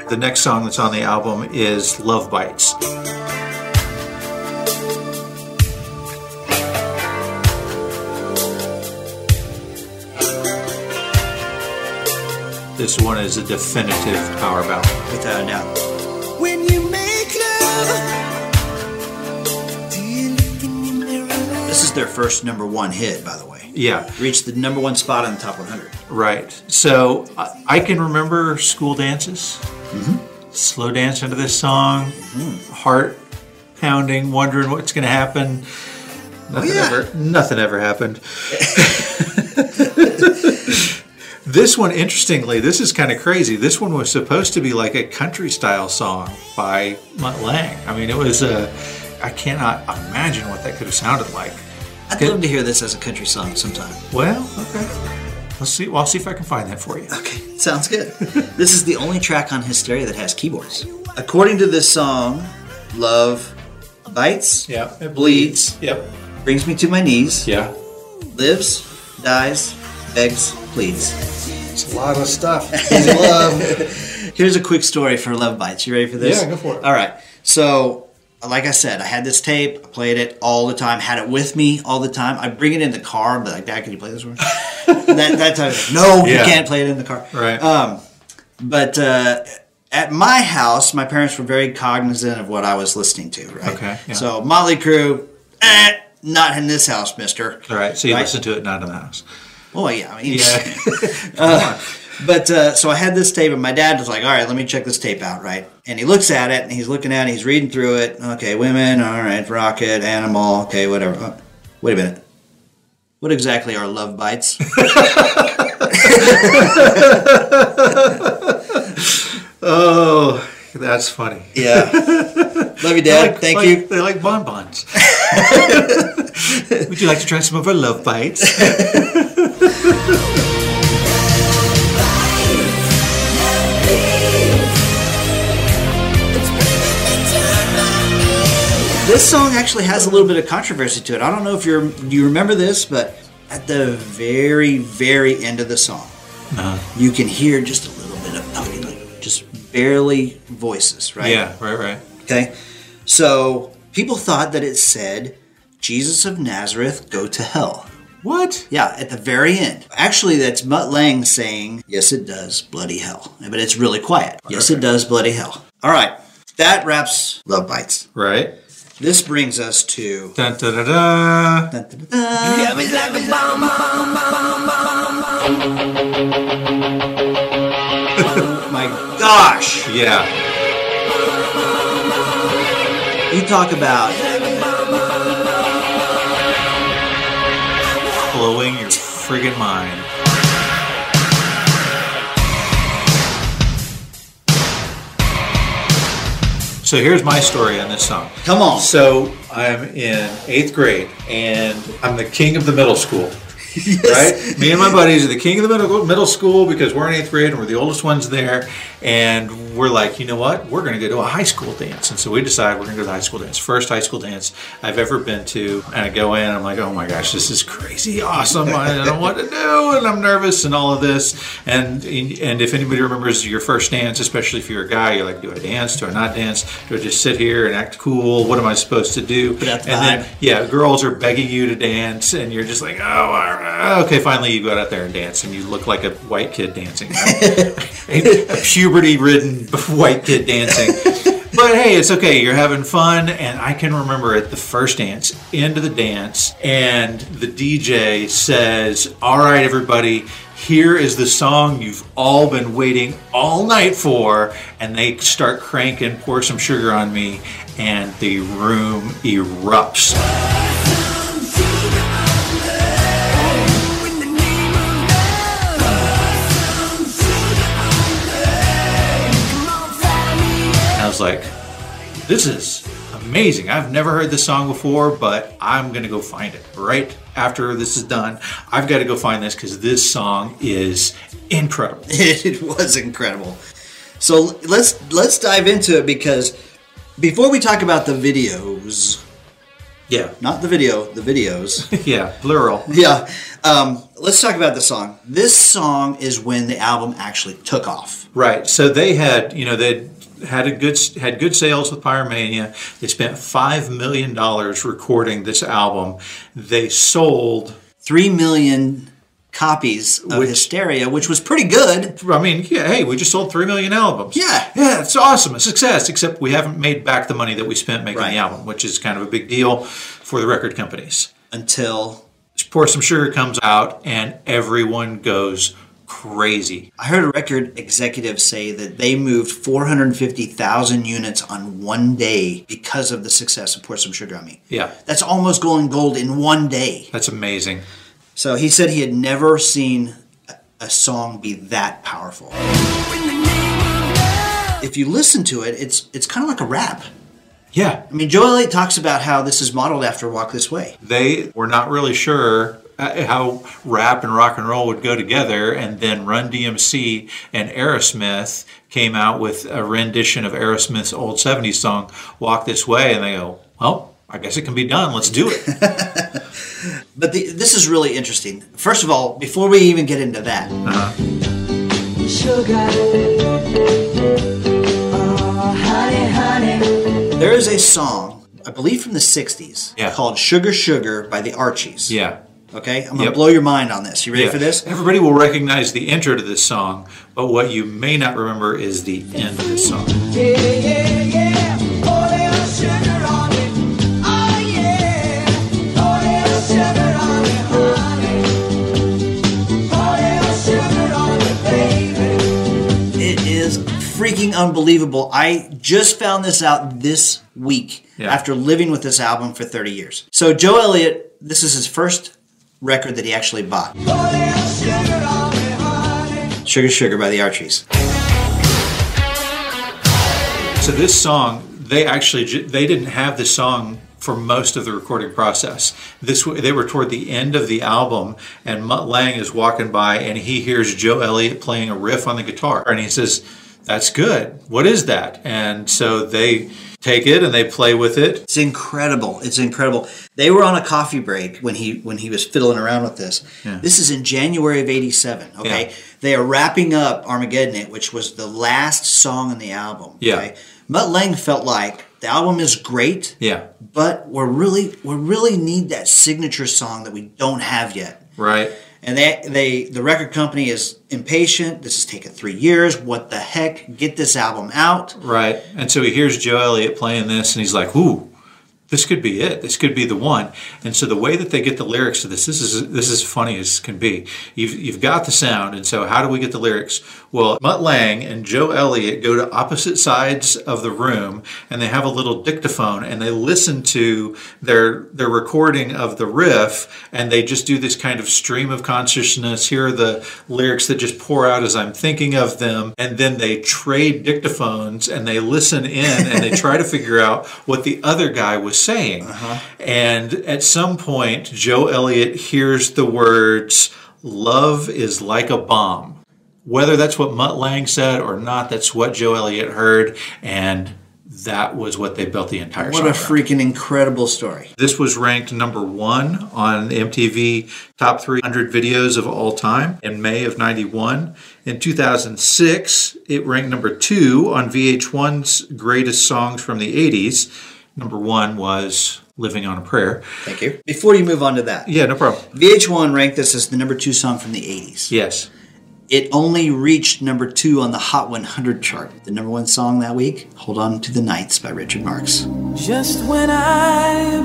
[SPEAKER 2] The next song that's on the album is Love Bites. This one is a definitive power ballad.
[SPEAKER 3] without a doubt. This is their first number one hit, by the way.
[SPEAKER 2] Yeah,
[SPEAKER 3] Reached the number one spot on the top 100.
[SPEAKER 2] right. So I, I can remember school dances, mm-hmm. slow dance into this song, mm-hmm. heart pounding, wondering what's going to happen. Oh, nothing
[SPEAKER 3] yeah.
[SPEAKER 2] ever, nothing ever happened. [LAUGHS] [LAUGHS] this one, interestingly, this is kind of crazy. This one was supposed to be like a country style song by Mutt Lange. I mean, it was a. I cannot imagine what that could have sounded like.
[SPEAKER 3] I'd
[SPEAKER 2] Good.
[SPEAKER 3] love to hear this as a country song sometime.
[SPEAKER 2] Well, okay. Let's see. Well, I'll see if I can find that for you.
[SPEAKER 3] Okay, sounds good. [LAUGHS] this is the only track on Hysteria that has keyboards. According to this song, Love bites,
[SPEAKER 2] Yeah, it
[SPEAKER 3] bleeds,
[SPEAKER 2] Yep.
[SPEAKER 3] brings me to my knees,
[SPEAKER 2] Yeah.
[SPEAKER 3] lives, dies, begs, pleads.
[SPEAKER 2] It's a lot of stuff. [LAUGHS] Love.
[SPEAKER 3] Here's a quick story for Love Bites. You ready for this?
[SPEAKER 2] Yeah, go for it.
[SPEAKER 3] All right. So, like I said, I had this tape, I played it all the time, had it with me all the time. I bring it in the car, but like, Dad, can you play this one? [LAUGHS] that that time, no,
[SPEAKER 2] Yeah.
[SPEAKER 3] you can't play it in the car.
[SPEAKER 2] Right.
[SPEAKER 3] Um, but uh, at my house, my parents were very cognizant of what I was listening to. Right.
[SPEAKER 2] Okay, yeah.
[SPEAKER 3] So Motley Crue, eh, not in this house, Mister.
[SPEAKER 2] All right. So you
[SPEAKER 3] Right.
[SPEAKER 2] listen to it not in the house.
[SPEAKER 3] Oh yeah, I mean,
[SPEAKER 2] Yeah. [LAUGHS]
[SPEAKER 3] But uh, so I had this tape, and my dad was like, "All right, let me check this tape out." Right, and he looks at it, and he's looking at it, he's reading through it. Okay, women, all right, rocket, animal, okay, whatever. Uh, wait a minute, what exactly are love bites? [LAUGHS] [LAUGHS]
[SPEAKER 2] oh, that's funny.
[SPEAKER 3] yeah, love you, Dad.
[SPEAKER 2] Like-
[SPEAKER 3] Thank
[SPEAKER 2] like-
[SPEAKER 3] you.
[SPEAKER 2] They like bonbons. [LAUGHS] Would you like to try some of our love bites?
[SPEAKER 3] This song actually has a little bit of controversy to it. I don't know if you're do you remember this, but at the very very end of the song,
[SPEAKER 2] Uh-huh.
[SPEAKER 3] you can hear just a little bit of talking, like just barely voices, right?
[SPEAKER 2] Yeah, right, right.
[SPEAKER 3] Okay. So people thought that it said, "Jesus of Nazareth, go to hell."
[SPEAKER 2] What?
[SPEAKER 3] Yeah, at the very end. Actually, that's Mutt Lang saying, Yes, it does, bloody hell. But it's really quiet. Yes, it does, bloody hell. All right, that wraps Love Bites.
[SPEAKER 2] Right.
[SPEAKER 3] This brings us to.
[SPEAKER 2] Dun, da, da, da.
[SPEAKER 3] Dun, dun, dun, dun. Gosh!
[SPEAKER 2] Yeah.
[SPEAKER 3] You talk about
[SPEAKER 2] Blowing your friggin' mind. So here's my story on this song.
[SPEAKER 3] Come on.
[SPEAKER 2] So I'm in eighth grade and I'm the king of the middle school. [LAUGHS] Right? Me and my buddies are the king of the middle middle school because we're in eighth grade and we're the oldest ones there. And we're like, you know what? We're going to go to a high school dance. And so we decide we're going to go to the high school dance. First high school dance I've ever been to. And I go in and I'm like, oh my gosh, this is crazy awesome. I don't know what to do. And I'm nervous and all of this. And and if anybody remembers your first dance, especially if you're a guy, you're like, do I dance? Do I not dance? Do I just sit here and act cool? What am I supposed to do?
[SPEAKER 3] Put out the
[SPEAKER 2] and then yeah, girls are begging you to dance, and you're just like, oh, all right. Ah, okay. Finally, you go out there and dance, and you look like a white kid dancing, a, [LAUGHS] a puberty-ridden white kid dancing. But hey, it's okay. You're having fun, and I can remember at the first dance, into the dance, and the DJ says, "All right, everybody." Here is the song you've all been waiting all night for, and they start cranking "Pour Some Sugar on Me," and the room erupts. Was like, this is amazing. I've never heard this song before, but I'm going to go find it right after this is done. I've got to go find this because this song is incredible. [LAUGHS]
[SPEAKER 3] it was incredible. So let's let's dive into it because before we talk about the videos,
[SPEAKER 2] Yeah.
[SPEAKER 3] not the video, the videos. [LAUGHS]
[SPEAKER 2] Yeah. Plural.
[SPEAKER 3] yeah, um, let's talk about the song. This song is when the album actually took off.
[SPEAKER 2] Right. So they had, you know, they had a good had good sales with Pyromania. They spent five million dollars recording this album. They sold.
[SPEAKER 3] Three million copies of
[SPEAKER 2] Which-
[SPEAKER 3] Hysteria, which was pretty good.
[SPEAKER 2] I mean, yeah, hey, we just sold three million albums.
[SPEAKER 3] Yeah.
[SPEAKER 2] yeah, it's awesome, a success. Except we haven't made back the money that we spent making
[SPEAKER 3] Right.
[SPEAKER 2] the album, which is kind of a big deal for the record companies.
[SPEAKER 3] Until
[SPEAKER 2] Pour some sugar comes out, and everyone goes crazy.
[SPEAKER 3] I heard a record executive say that they moved 450,000 units on one day because of the success of Pour Some Sugar on Me.
[SPEAKER 2] Yeah,
[SPEAKER 3] That's almost going gold in one day.
[SPEAKER 2] that's amazing.
[SPEAKER 3] So he said he had never seen a- song be that powerful. If you listen to it, it's it's kind of like a rap.
[SPEAKER 2] Yeah,
[SPEAKER 3] I mean, Joe Elliott talks about how this is modeled after Walk This Way.
[SPEAKER 2] they were not really sure Uh, how rap and rock and roll would go together and then run dmc and aerosmith came out with a rendition of aerosmith's old 70s song walk this way and they go well i guess it can be done let's do it [LAUGHS]
[SPEAKER 3] But the, this is really interesting. First of all, before we even get into that,
[SPEAKER 4] Sugar. Oh, honey, honey.
[SPEAKER 3] there is a song, I believe from the 60s,
[SPEAKER 2] Yeah.
[SPEAKER 3] called Sugar Sugar by the Archies.
[SPEAKER 2] yeah
[SPEAKER 3] Okay? I'm to
[SPEAKER 2] Yep.
[SPEAKER 3] blow your mind on this. You ready
[SPEAKER 2] Yeah.
[SPEAKER 3] for this?
[SPEAKER 2] everybody will recognize the intro to this song but what you may not remember is the end of this song
[SPEAKER 4] Yeah, yeah, yeah. Pour little sugar on it. Yeah. Pour little sugar on it, honey. Pour little sugar on it, baby.
[SPEAKER 3] It is freaking unbelievable. I just found this out this week
[SPEAKER 2] Yeah.
[SPEAKER 3] after living with this album for 30 years. So, Joe Elliott, this is his first record that he actually bought
[SPEAKER 4] sugar
[SPEAKER 3] Sugar by the Archies.
[SPEAKER 2] So this song, they actually they didn't have the song for most of the recording process. This they were toward the end of the album, and Mutt Lang is walking by, and he hears Joe Elliott playing a riff on the guitar, and he says, "That's good. What is that?" And so they take it and they play with it.
[SPEAKER 3] It's incredible. It's incredible. They were on a coffee break when he when he was fiddling around with this. This is in January of '87. Okay,
[SPEAKER 2] Yeah.
[SPEAKER 3] they are wrapping up Armageddon, It, which was the last song on the album.
[SPEAKER 2] Yeah.
[SPEAKER 3] Okay? Mutt Lang felt like the album is great,
[SPEAKER 2] Yeah.
[SPEAKER 3] but we're really we really need that signature song that we don't have yet.
[SPEAKER 2] Right.
[SPEAKER 3] And they, they, the record company is impatient. This has taken three years. What the heck? Get this album out.
[SPEAKER 2] Right. And so he hears Joe Elliott playing this and he's like, ooh, this could be it. This could be the one. And so the way that they get the lyrics to this, this is this is funny as can be. You've you've got the sound, and so how do we get the lyrics? Well, Mutt Lang and Joe Elliott go to opposite sides of the room and they have a little dictaphone and they listen to their their recording of the riff and they just do this kind of stream of consciousness. Here are the lyrics that just pour out as I'm thinking of them, and then they trade dictaphones and they listen in and they try to figure out what the other guy was saying. Uh-huh. And at some point, Joe Elliott hears the words, Love is like a bomb. Whether that's what Mutt Lang said or not, that's what Joe Elliott heard, and that was what they built the entire
[SPEAKER 3] What a
[SPEAKER 2] around.
[SPEAKER 3] freaking incredible story.
[SPEAKER 2] This was ranked number one on MTV Top 300 Videos of All Time in May of 91. In 2006, it ranked number two on VH1's Greatest Songs from the 80s. Number one was Living on a Prayer.
[SPEAKER 3] Thank you. Before you move on to that,
[SPEAKER 2] Yeah, no problem.
[SPEAKER 3] VH1 ranked this as the number two song from the 80s.
[SPEAKER 2] Yes.
[SPEAKER 3] It only reached number two on the Hot 100 chart. The number one song that week, Hold On to the Nights by Richard Marx.
[SPEAKER 4] Just when I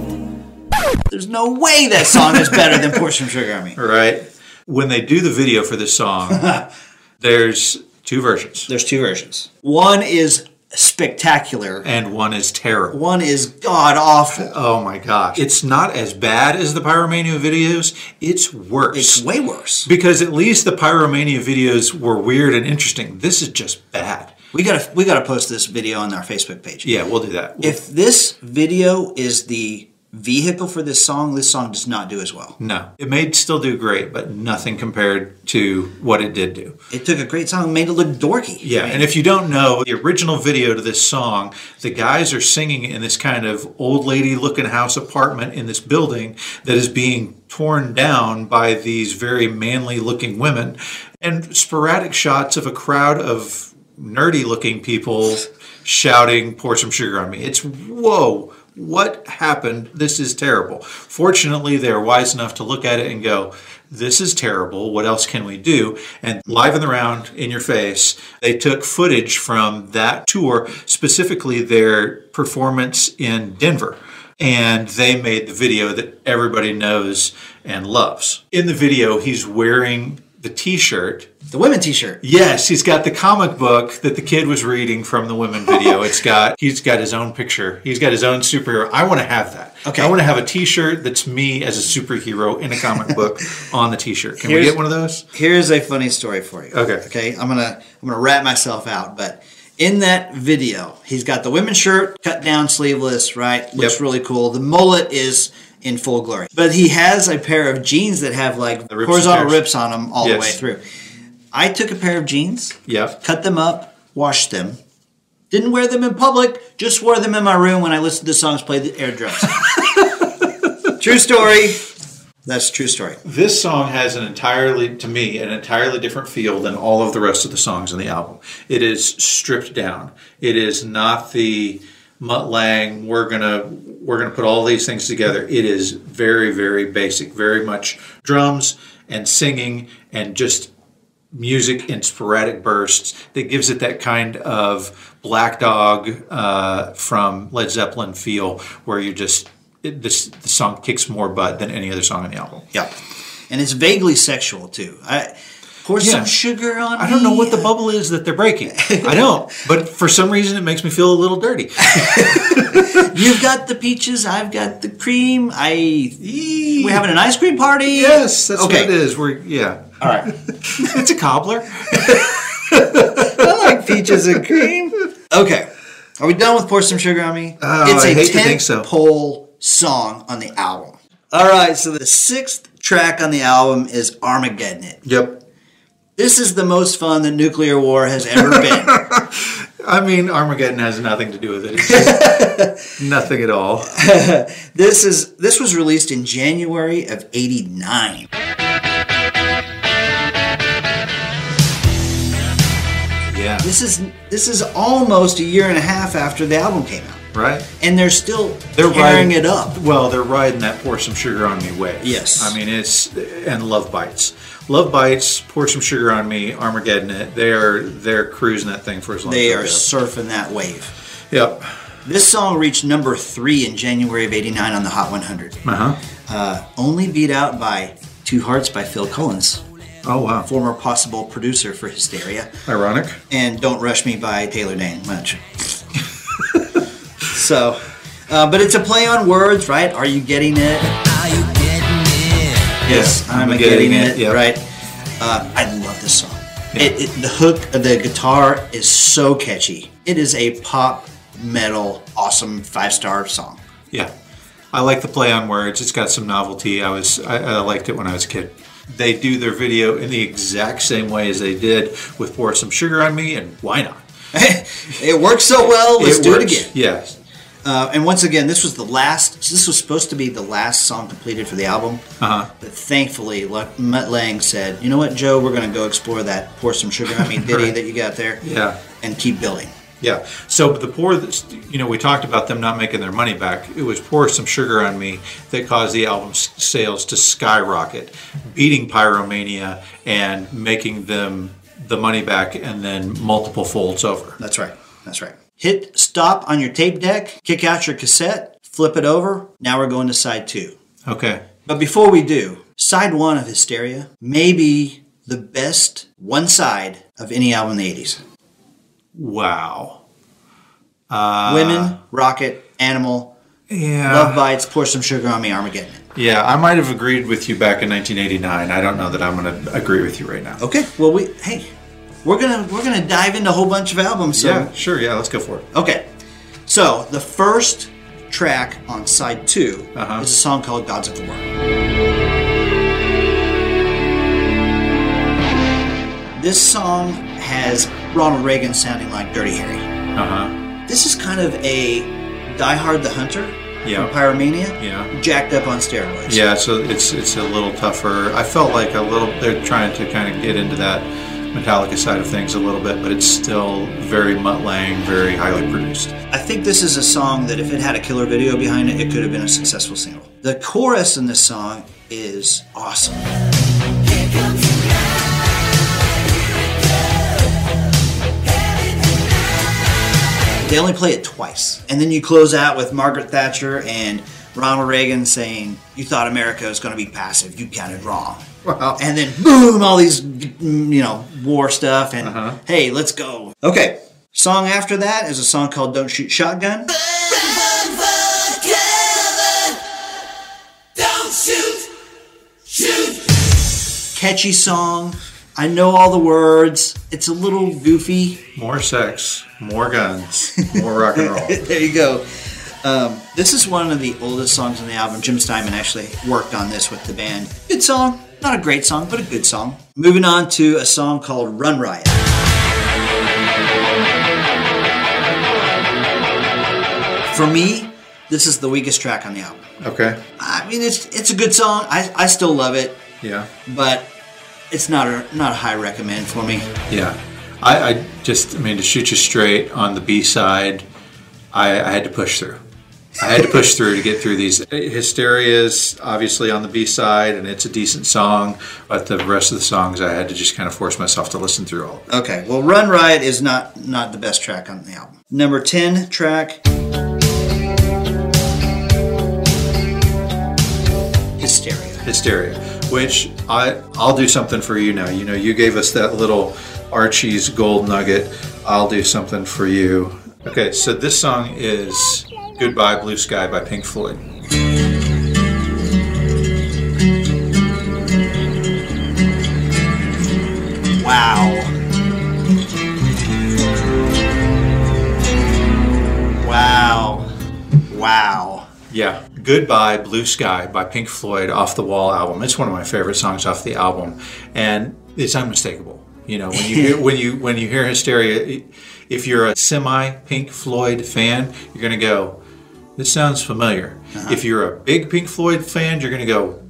[SPEAKER 4] believed
[SPEAKER 3] There's no way that song is better than Porsche from Sugar Army.
[SPEAKER 2] Right. When they do the video for this song, [LAUGHS] there's two versions,
[SPEAKER 3] There's two versions. One is spectacular,
[SPEAKER 2] and one is terrible.
[SPEAKER 3] one is god awful.
[SPEAKER 2] Oh my gosh. It's not as bad as the Pyromania videos, it's worse.
[SPEAKER 3] It's way worse.
[SPEAKER 2] because at least the Pyromania videos were weird and interesting. This is just bad.
[SPEAKER 3] We gotta we gotta post this video on our Facebook page.
[SPEAKER 2] Yeah, we'll do that.
[SPEAKER 3] If this video is the vehicle for this song, this song does not do as well.
[SPEAKER 2] no, it may still do great, but nothing compared to what it did do.
[SPEAKER 3] It took a great song and made it look dorky.
[SPEAKER 2] Yeah, and if you don't know, the original video to this song, the guys are singing in this kind of old lady looking house apartment in this building that is being torn down by these very manly looking women, and sporadic shots of a crowd of nerdy looking people shouting, Pour some sugar on me. It's whoa. What happened? This is terrible. Fortunately, they're wise enough to look at it and go, this is terrible. What else can we do? And live in the round, in your face, they took footage from that tour, specifically their performance in Denver. And they made the video that everybody knows and loves. In the video, he's wearing the t shirt
[SPEAKER 3] the women T-shirt.
[SPEAKER 2] Yes, he's got the comic book that the kid was reading from the women video. [LAUGHS] It's got he's got his own picture. He's got his own superhero. I want to have that.
[SPEAKER 3] Okay.
[SPEAKER 2] I want to have a T-shirt that's me as a superhero in a comic book [LAUGHS] on the T-shirt. Can we get one of those?
[SPEAKER 3] Here's a funny story for you.
[SPEAKER 2] Okay.
[SPEAKER 3] Okay. I'm gonna I'm gonna wrap myself out, but in that video, he's got the women's shirt cut down, sleeveless, right? Looks
[SPEAKER 2] Yep.
[SPEAKER 3] really cool. The mullet is in full glory, but he has a pair of jeans that have like
[SPEAKER 2] rips
[SPEAKER 3] horizontal rips on them all the way through. I took a pair of jeans,
[SPEAKER 2] Yeah.
[SPEAKER 3] cut them up, washed them. Didn't wear them in public, just wore them in my room when I listened to songs played the air drums. [LAUGHS] true story. That's a true story.
[SPEAKER 2] This song has an entirely, to me, an entirely different feel than all of the rest of the songs on the album. It is stripped down. It is not the Mutt Lang. We're gonna we're gonna put all these things together. It is very very basic, very much drums and singing and just music in sporadic bursts that gives it that kind of Black Dog uh, from Led Zeppelin feel, where you just it, this the song kicks more butt than any other song on the album.
[SPEAKER 3] Yep. And it's vaguely sexual too. I pour
[SPEAKER 2] Yeah.
[SPEAKER 3] some sugar on
[SPEAKER 2] I don't know
[SPEAKER 3] me.
[SPEAKER 2] what the bubble is that they're breaking. I don't, but for some reason it makes me feel a little dirty. [LAUGHS]
[SPEAKER 3] You've got the peaches, I've got the cream. I we're having an ice cream party.
[SPEAKER 2] Yes, that's
[SPEAKER 3] Okay.
[SPEAKER 2] what it is. We're yeah,
[SPEAKER 3] All right. [LAUGHS]
[SPEAKER 2] it's a cobbler. [LAUGHS]
[SPEAKER 3] I like peaches and cream. Okay. Are we done with Pour Some Sugar on Me?
[SPEAKER 2] Oh,
[SPEAKER 3] it's
[SPEAKER 2] I
[SPEAKER 3] a
[SPEAKER 2] hate to think so.
[SPEAKER 3] pole song on the album. All right, so the sixth track on the album is Armageddon. It.
[SPEAKER 2] Yep.
[SPEAKER 3] This is the most fun that nuclear war has ever been. [LAUGHS]
[SPEAKER 2] I mean, Armageddon has nothing to do with it. It's just nothing at all.
[SPEAKER 3] This is this was released in January of '89.
[SPEAKER 2] Yeah.
[SPEAKER 3] This is this is almost a year and a half after the album came out,
[SPEAKER 2] Right?
[SPEAKER 3] and they're still
[SPEAKER 2] They're
[SPEAKER 3] tearing
[SPEAKER 2] riding
[SPEAKER 3] it up.
[SPEAKER 2] Well, they're riding that pour some sugar on me wave.
[SPEAKER 3] Yes.
[SPEAKER 2] I mean, it's and love bites. Love bites. Pour some sugar on me. Armageddon. It. They're they're cruising that thing for as long
[SPEAKER 3] They
[SPEAKER 2] as
[SPEAKER 3] are
[SPEAKER 2] they are
[SPEAKER 3] surfing that wave.
[SPEAKER 2] Yep.
[SPEAKER 3] This song reached number three in January of '89 on the Hot 100,
[SPEAKER 2] Uh huh.
[SPEAKER 3] uh, only beat out by Two Hearts by Phil Collins,
[SPEAKER 2] Oh wow.
[SPEAKER 3] former possible producer for Hysteria.
[SPEAKER 2] Ironic.
[SPEAKER 3] and Don't Rush Me by Taylor Dane much. [LAUGHS] so, uh, but it's a play on words, right? Are you getting it?
[SPEAKER 6] Are you getting it?
[SPEAKER 3] Yes,
[SPEAKER 2] I'm
[SPEAKER 3] I'm,
[SPEAKER 2] getting
[SPEAKER 3] getting,
[SPEAKER 2] it,
[SPEAKER 3] it,
[SPEAKER 2] yep.
[SPEAKER 3] right? Uh, I love this song. It, it, the hook of the guitar is so catchy. It is a pop metal, awesome five star song.
[SPEAKER 2] Yeah. I like the play on words. It's got some novelty. I was I, I liked it when I was a kid. They do their video in the exact same way as they did with Pour Some Sugar on Me, and why not? [LAUGHS]
[SPEAKER 3] it works so well. Let's do it again.
[SPEAKER 2] Yes.
[SPEAKER 3] Uh, and once again, this was the last. This was supposed to be the last song completed for the album.
[SPEAKER 2] Uh-huh.
[SPEAKER 3] But thankfully, Mutt Lang said, "You know what, Joe? We're going to go explore that. Pour some sugar on me, [LAUGHS] ditty
[SPEAKER 2] Right.
[SPEAKER 3] that you got there,
[SPEAKER 2] Yeah.
[SPEAKER 3] and keep building."
[SPEAKER 2] Yeah. So the poor, you know, we talked about them not making their money back. It was pour some sugar on me that caused the album's sales to skyrocket, beating Pyromania and making them the money back and then multiple folds over.
[SPEAKER 3] That's right. That's right. Hit stop on your tape deck, kick out your cassette, flip it over. Now we're going to side two.
[SPEAKER 2] Okay.
[SPEAKER 3] But before we do, side one of Hysteria may be the best one side of any album in the 80s.
[SPEAKER 2] Wow.
[SPEAKER 3] Women, Rocket, Animal,
[SPEAKER 2] Yeah.
[SPEAKER 3] Love Bites, Pour Some Sugar on Me, Armageddon.
[SPEAKER 2] Yeah, I might have agreed with you back in 1989. I don't know that I'm going to agree with you right now.
[SPEAKER 3] Okay, well we hey, we're gonna we're gonna dive into a whole bunch of albums. So
[SPEAKER 2] Yeah, sure. Yeah, let's go for it.
[SPEAKER 3] okay, so the first track on side 2
[SPEAKER 2] Uh-huh.
[SPEAKER 3] is a song called "Gods of War." This song has Ronald Reagan sounding like Dirty Harry.
[SPEAKER 2] Uh huh.
[SPEAKER 3] This is kind of a Die Hard the Hunter
[SPEAKER 2] Yeah.
[SPEAKER 3] from Pyromania,
[SPEAKER 2] Yeah.
[SPEAKER 3] jacked up on steroids.
[SPEAKER 2] Yeah, so it's it's a little tougher. I felt like a little. They're trying to kind of get into that Metallica side of things a little bit, but it's still very Mutt Lang, very highly produced.
[SPEAKER 3] I think this is a song that if it had a killer video behind it, it could have been a successful single. The chorus in this song is awesome. They only play it twice. And then you close out with Margaret Thatcher and Ronald Reagan saying, You thought America was going to be passive. You counted wrong.
[SPEAKER 2] Wow.
[SPEAKER 3] And then boom, all these, mm, you know, war stuff. And
[SPEAKER 2] Uh-huh.
[SPEAKER 3] hey, let's go. Okay. Song after that is a song called Don't Shoot Shotgun.
[SPEAKER 6] Don't shoot! Shoot!
[SPEAKER 3] Catchy song. I know all the words. It's a little goofy.
[SPEAKER 2] More sex, more guns, more rock and roll. [LAUGHS]
[SPEAKER 3] there you go. Um, this is one of the oldest songs on the album. Jim Steinman actually worked on this with the band. Good song. Not a great song, but a good song. Moving on to a song called Run Riot. For me, this is the weakest track on the album.
[SPEAKER 2] Okay.
[SPEAKER 3] I mean, it's it's a good song. I, I still love it,
[SPEAKER 2] Yeah.
[SPEAKER 3] but it's not a not a high recommend for me.
[SPEAKER 2] Yeah. I, I just, I mean, to shoot you straight on the B side, I, I had to push through. I had to push through to get through these. Hysteria's obviously on the B side, and it's a decent song, but the rest of the songs I had to just kind of force myself to listen through all.
[SPEAKER 3] Okay, well, Run Riot is not not the best track on the album. Number ten track, Hysteria.
[SPEAKER 2] Hysteria, which I, I'll do something for you now. You know, you gave us that little Archie's gold nugget. I'll do something for you. Okay, so this song is Goodbye Blue Sky by Pink Floyd.
[SPEAKER 3] Wow. Wow. Wow.
[SPEAKER 2] Yeah, Goodbye Blue Sky by Pink Floyd off the Wall album. It's one of my favorite songs off the album, and it's unmistakable. You know, when you hear [LAUGHS] when you when you hear Hysteria, if you're a semi Pink Floyd fan, you're going to go, this sounds familiar. If you're a big Pink Floyd fan, you're going to go,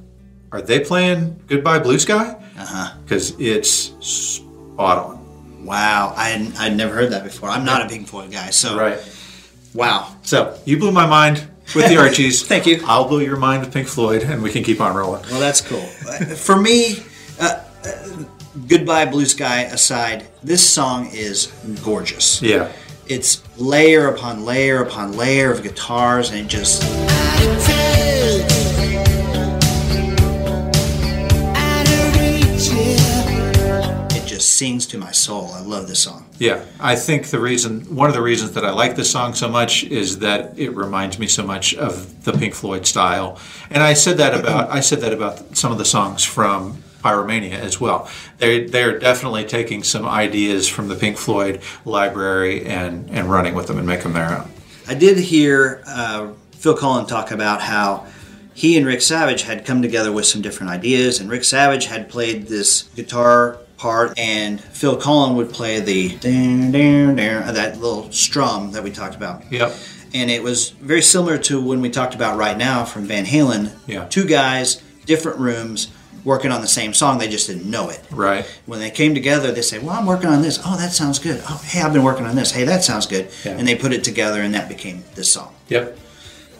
[SPEAKER 2] are they playing Goodbye Blue Sky?
[SPEAKER 3] Uh-huh.
[SPEAKER 2] Because it's spot on.
[SPEAKER 3] Wow, I had, I'd never heard that before. I'm not a Pink Floyd guy, so
[SPEAKER 2] Right.
[SPEAKER 3] wow.
[SPEAKER 2] So you blew my mind with the [LAUGHS] Archies.
[SPEAKER 3] Thank you.
[SPEAKER 2] I'll blow your mind with Pink Floyd, and we can keep on rolling.
[SPEAKER 3] Well, that's cool. Uh, For me, uh, uh, Goodbye Blue Sky aside, this song is gorgeous.
[SPEAKER 2] Yeah.
[SPEAKER 3] It's layer upon layer upon layer of guitars, and it just sings to my soul. I love this song.
[SPEAKER 2] Yeah, I think the reason, one of the reasons that I like this song so much is that it reminds me so much of the Pink Floyd style, and I said that about I said that about some of the songs from Pyromania as well. They they're definitely taking some ideas from the Pink Floyd library and and running with them and making them their own.
[SPEAKER 3] I did hear uh, Phil Collin talk about how he and Rick Savage had come together with some different ideas, and Rick Savage had played this guitar part, and Phil Collin would play the dun, dun, dun, that little strum that we talked about.
[SPEAKER 2] Yep.
[SPEAKER 3] And it was very similar to when we talked about right now from Van Halen.
[SPEAKER 2] Yeah.
[SPEAKER 3] Two guys, different rooms, working on the same song. They just didn't know it.
[SPEAKER 2] Right.
[SPEAKER 3] When they came together, they say, "Well, I'm working on this. Oh, that sounds good. Oh, hey, I've been working on this. Hey, that sounds good."
[SPEAKER 2] Yeah.
[SPEAKER 3] And they put it together, and that became this song.
[SPEAKER 2] Yep.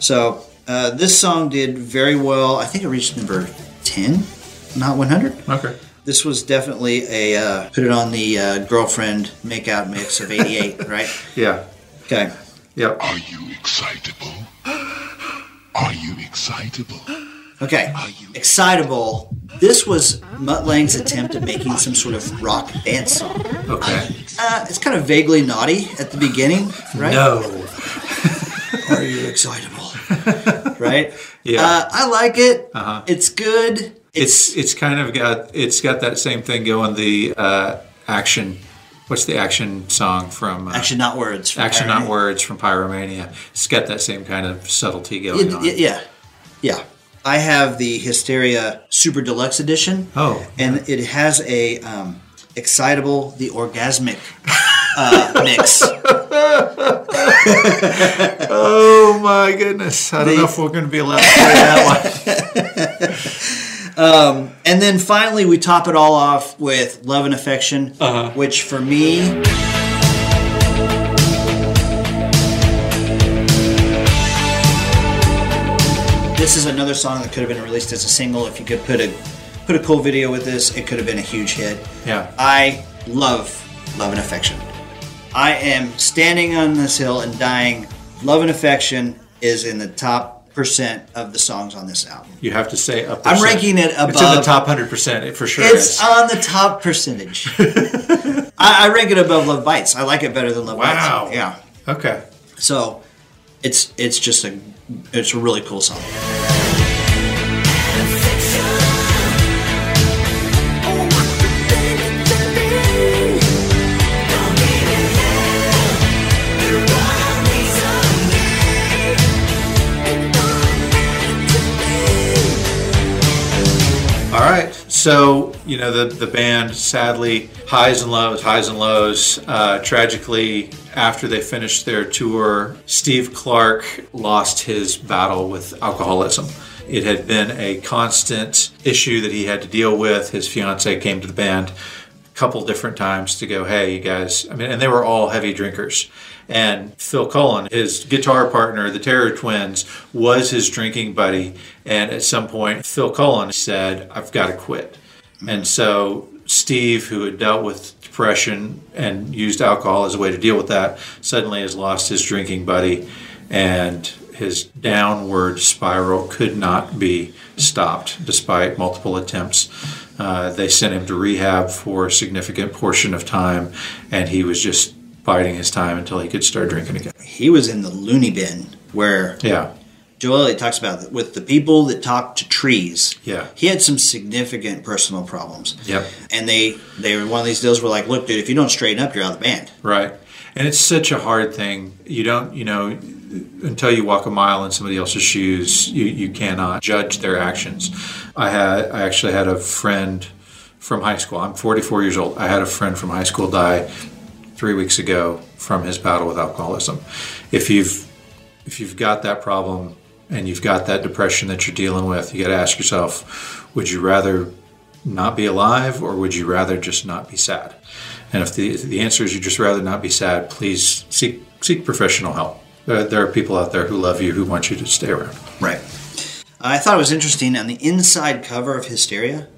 [SPEAKER 3] So uh, this song did very well. I think it reached number ten, not 100.
[SPEAKER 2] Okay.
[SPEAKER 3] This was definitely a uh, put it on the uh, girlfriend makeout mix of '88, [LAUGHS] right?
[SPEAKER 2] Yeah.
[SPEAKER 3] Okay.
[SPEAKER 2] Yep.
[SPEAKER 7] Are you excitable? Are you excitable?
[SPEAKER 3] Okay. You Excitable. This was Mutt Lang's attempt at making some sort of rock dance song.
[SPEAKER 2] Okay.
[SPEAKER 3] Uh, it's kind of vaguely naughty at the beginning, right?
[SPEAKER 2] No.
[SPEAKER 3] Are you excitable? right? [LAUGHS]
[SPEAKER 2] Yeah.
[SPEAKER 3] Uh, I like it.
[SPEAKER 2] Uh-huh.
[SPEAKER 3] It's good.
[SPEAKER 2] It's it's kind of got it's got that same thing going. The uh, action. What's the action song from? Uh,
[SPEAKER 3] Action, not words. from
[SPEAKER 2] Action, not words from Pyromania. It's got that same kind of subtlety going on.
[SPEAKER 3] it- yeah, yeah. I have the Hysteria Super Deluxe Edition.
[SPEAKER 2] Oh.
[SPEAKER 3] and it has a um, excitable, the orgasmic uh, [LAUGHS] mix.
[SPEAKER 2] Oh my goodness! I don't know if we're going to be allowed to play that one. [LAUGHS]
[SPEAKER 3] And then finally, we top it all off with Love and Affection,
[SPEAKER 2] Uh-huh.
[SPEAKER 3] which for me. This is another song that could have been released as a single. If you could put a put a cool video with this, it could have been a huge hit.
[SPEAKER 2] Yeah.
[SPEAKER 3] I love Love and Affection. I am standing on this hill and dying. Love and Affection is in the top percent of the songs on this album.
[SPEAKER 2] You have to say up.
[SPEAKER 3] I'm ranking it
[SPEAKER 2] It's in the top hundred percent. It for sure
[SPEAKER 3] It's
[SPEAKER 2] is.
[SPEAKER 3] on the top percentage. [LAUGHS] I, I rank it above Love Bites. I like it better than Love
[SPEAKER 2] Wow.
[SPEAKER 3] Bites. Yeah.
[SPEAKER 2] okay.
[SPEAKER 3] So it's it's just a it's a really cool song.
[SPEAKER 2] All right. So you know the the band sadly highs and lows, highs and lows. Uh, tragically, after they finished their tour, Steve Clark lost his battle with alcoholism. It had been a constant issue that he had to deal with. His fiance came to the band a couple different times to go, hey, you guys. I mean, and they were all heavy drinkers. And Phil Cullen, his guitar partner, the Terror Twins, was his drinking buddy. And at some point, Phil Cullen said, I've got to quit. And so Steve, who had dealt with depression and used alcohol as a way to deal with that, suddenly has lost his drinking buddy. And his downward spiral could not be stopped despite multiple attempts. Uh, they sent him to rehab for a significant portion of time, and he was just biding his time until he could start drinking again.
[SPEAKER 3] He was in the loony bin where
[SPEAKER 2] Yeah,
[SPEAKER 3] Joel Elliott talks about with the people that talk to trees.
[SPEAKER 2] Yeah.
[SPEAKER 3] He had some significant personal problems.
[SPEAKER 2] Yep.
[SPEAKER 3] And they they were one of these deals where like, look, dude, if you don't straighten up, you're out of the band.
[SPEAKER 2] right. And it's such a hard thing. You don't, you know, until you walk a mile in somebody else's shoes, you, you cannot judge their actions. I had, I actually had a friend from high school. I'm 44 years old. I had a friend from high school die three weeks ago from his battle with alcoholism. If you've if you've got that problem and you've got that depression that you're dealing with, you got to ask yourself, would you rather not be alive or would you rather just not be sad? And if the the answer is you just rather not be sad, please seek seek professional help. There, there are people out there who love you who want you to stay around.
[SPEAKER 3] Right. I thought it was interesting on the inside cover of Hysteria,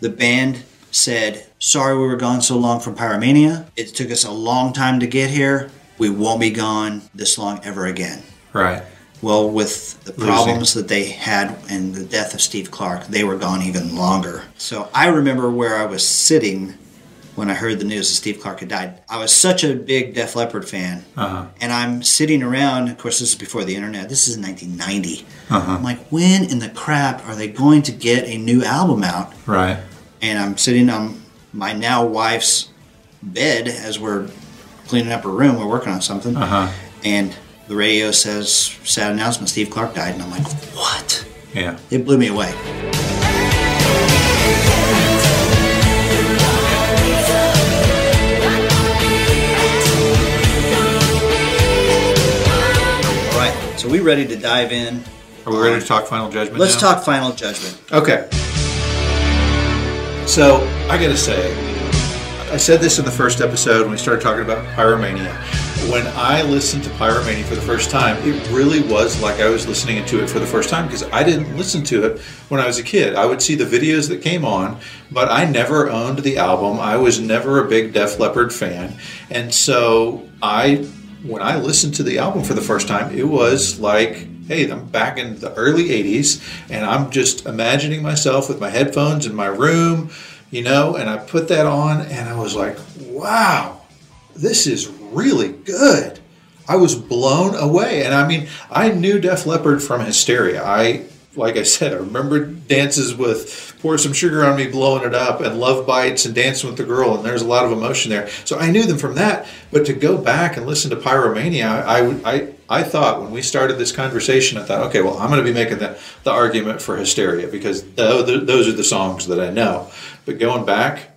[SPEAKER 3] the band said, Sorry we were gone so long from Pyromania. It took us a long time to get here. We won't be gone this long ever again.
[SPEAKER 2] Right.
[SPEAKER 3] Well, with the problems that they had and the death of Steve Clark, they were gone even longer. So I remember where I was sitting when I heard the news that Steve Clark had died. I was such a big Def Leppard fan.
[SPEAKER 2] Uh-huh.
[SPEAKER 3] And I'm sitting around, of course, this is before the internet. This is 1990.
[SPEAKER 2] Uh-huh.
[SPEAKER 3] I'm like, when in the crap are they going to get a new album out?
[SPEAKER 2] Right.
[SPEAKER 3] And I'm sitting on my now wife's bed as we're cleaning up her room. We're working on something.
[SPEAKER 2] Uh-huh.
[SPEAKER 3] And the radio says, sad announcement, Steve Clark died. And I'm like, what?
[SPEAKER 2] Yeah.
[SPEAKER 3] It blew me away. All right, so we ready to dive in.
[SPEAKER 2] Are we ready to talk Final Judgment?
[SPEAKER 3] Let's
[SPEAKER 2] now?
[SPEAKER 3] talk Final Judgment.
[SPEAKER 2] Okay. So I gotta say, I said this in the first episode when we started talking about Pyromania. When I listened to Pyromania for the first time, it really was like I was listening to it for the first time because I didn't listen to it when I was a kid. I would see the videos that came on, but I never owned the album. I was never a big Def Leppard fan, and so I, when I listened to the album for the first time, it was like hey, I'm back in the early 80s and I'm just imagining myself with my headphones in my room, you know, and I put that on and I was like, wow, this is really good. I was blown away. And I mean, I knew Def Leppard from Hysteria. I, like I said, I remember dances with Pour Some Sugar on Me, blowing it up, and Love Bites and Dancing with the Girl, and there's a lot of emotion there. So I knew them from that. But to go back and listen to Pyromania, I, I, I thought when we started this conversation, I thought, okay, well, I'm going to be making the, the argument for Hysteria because tho- th- those are the songs that I know. But going back,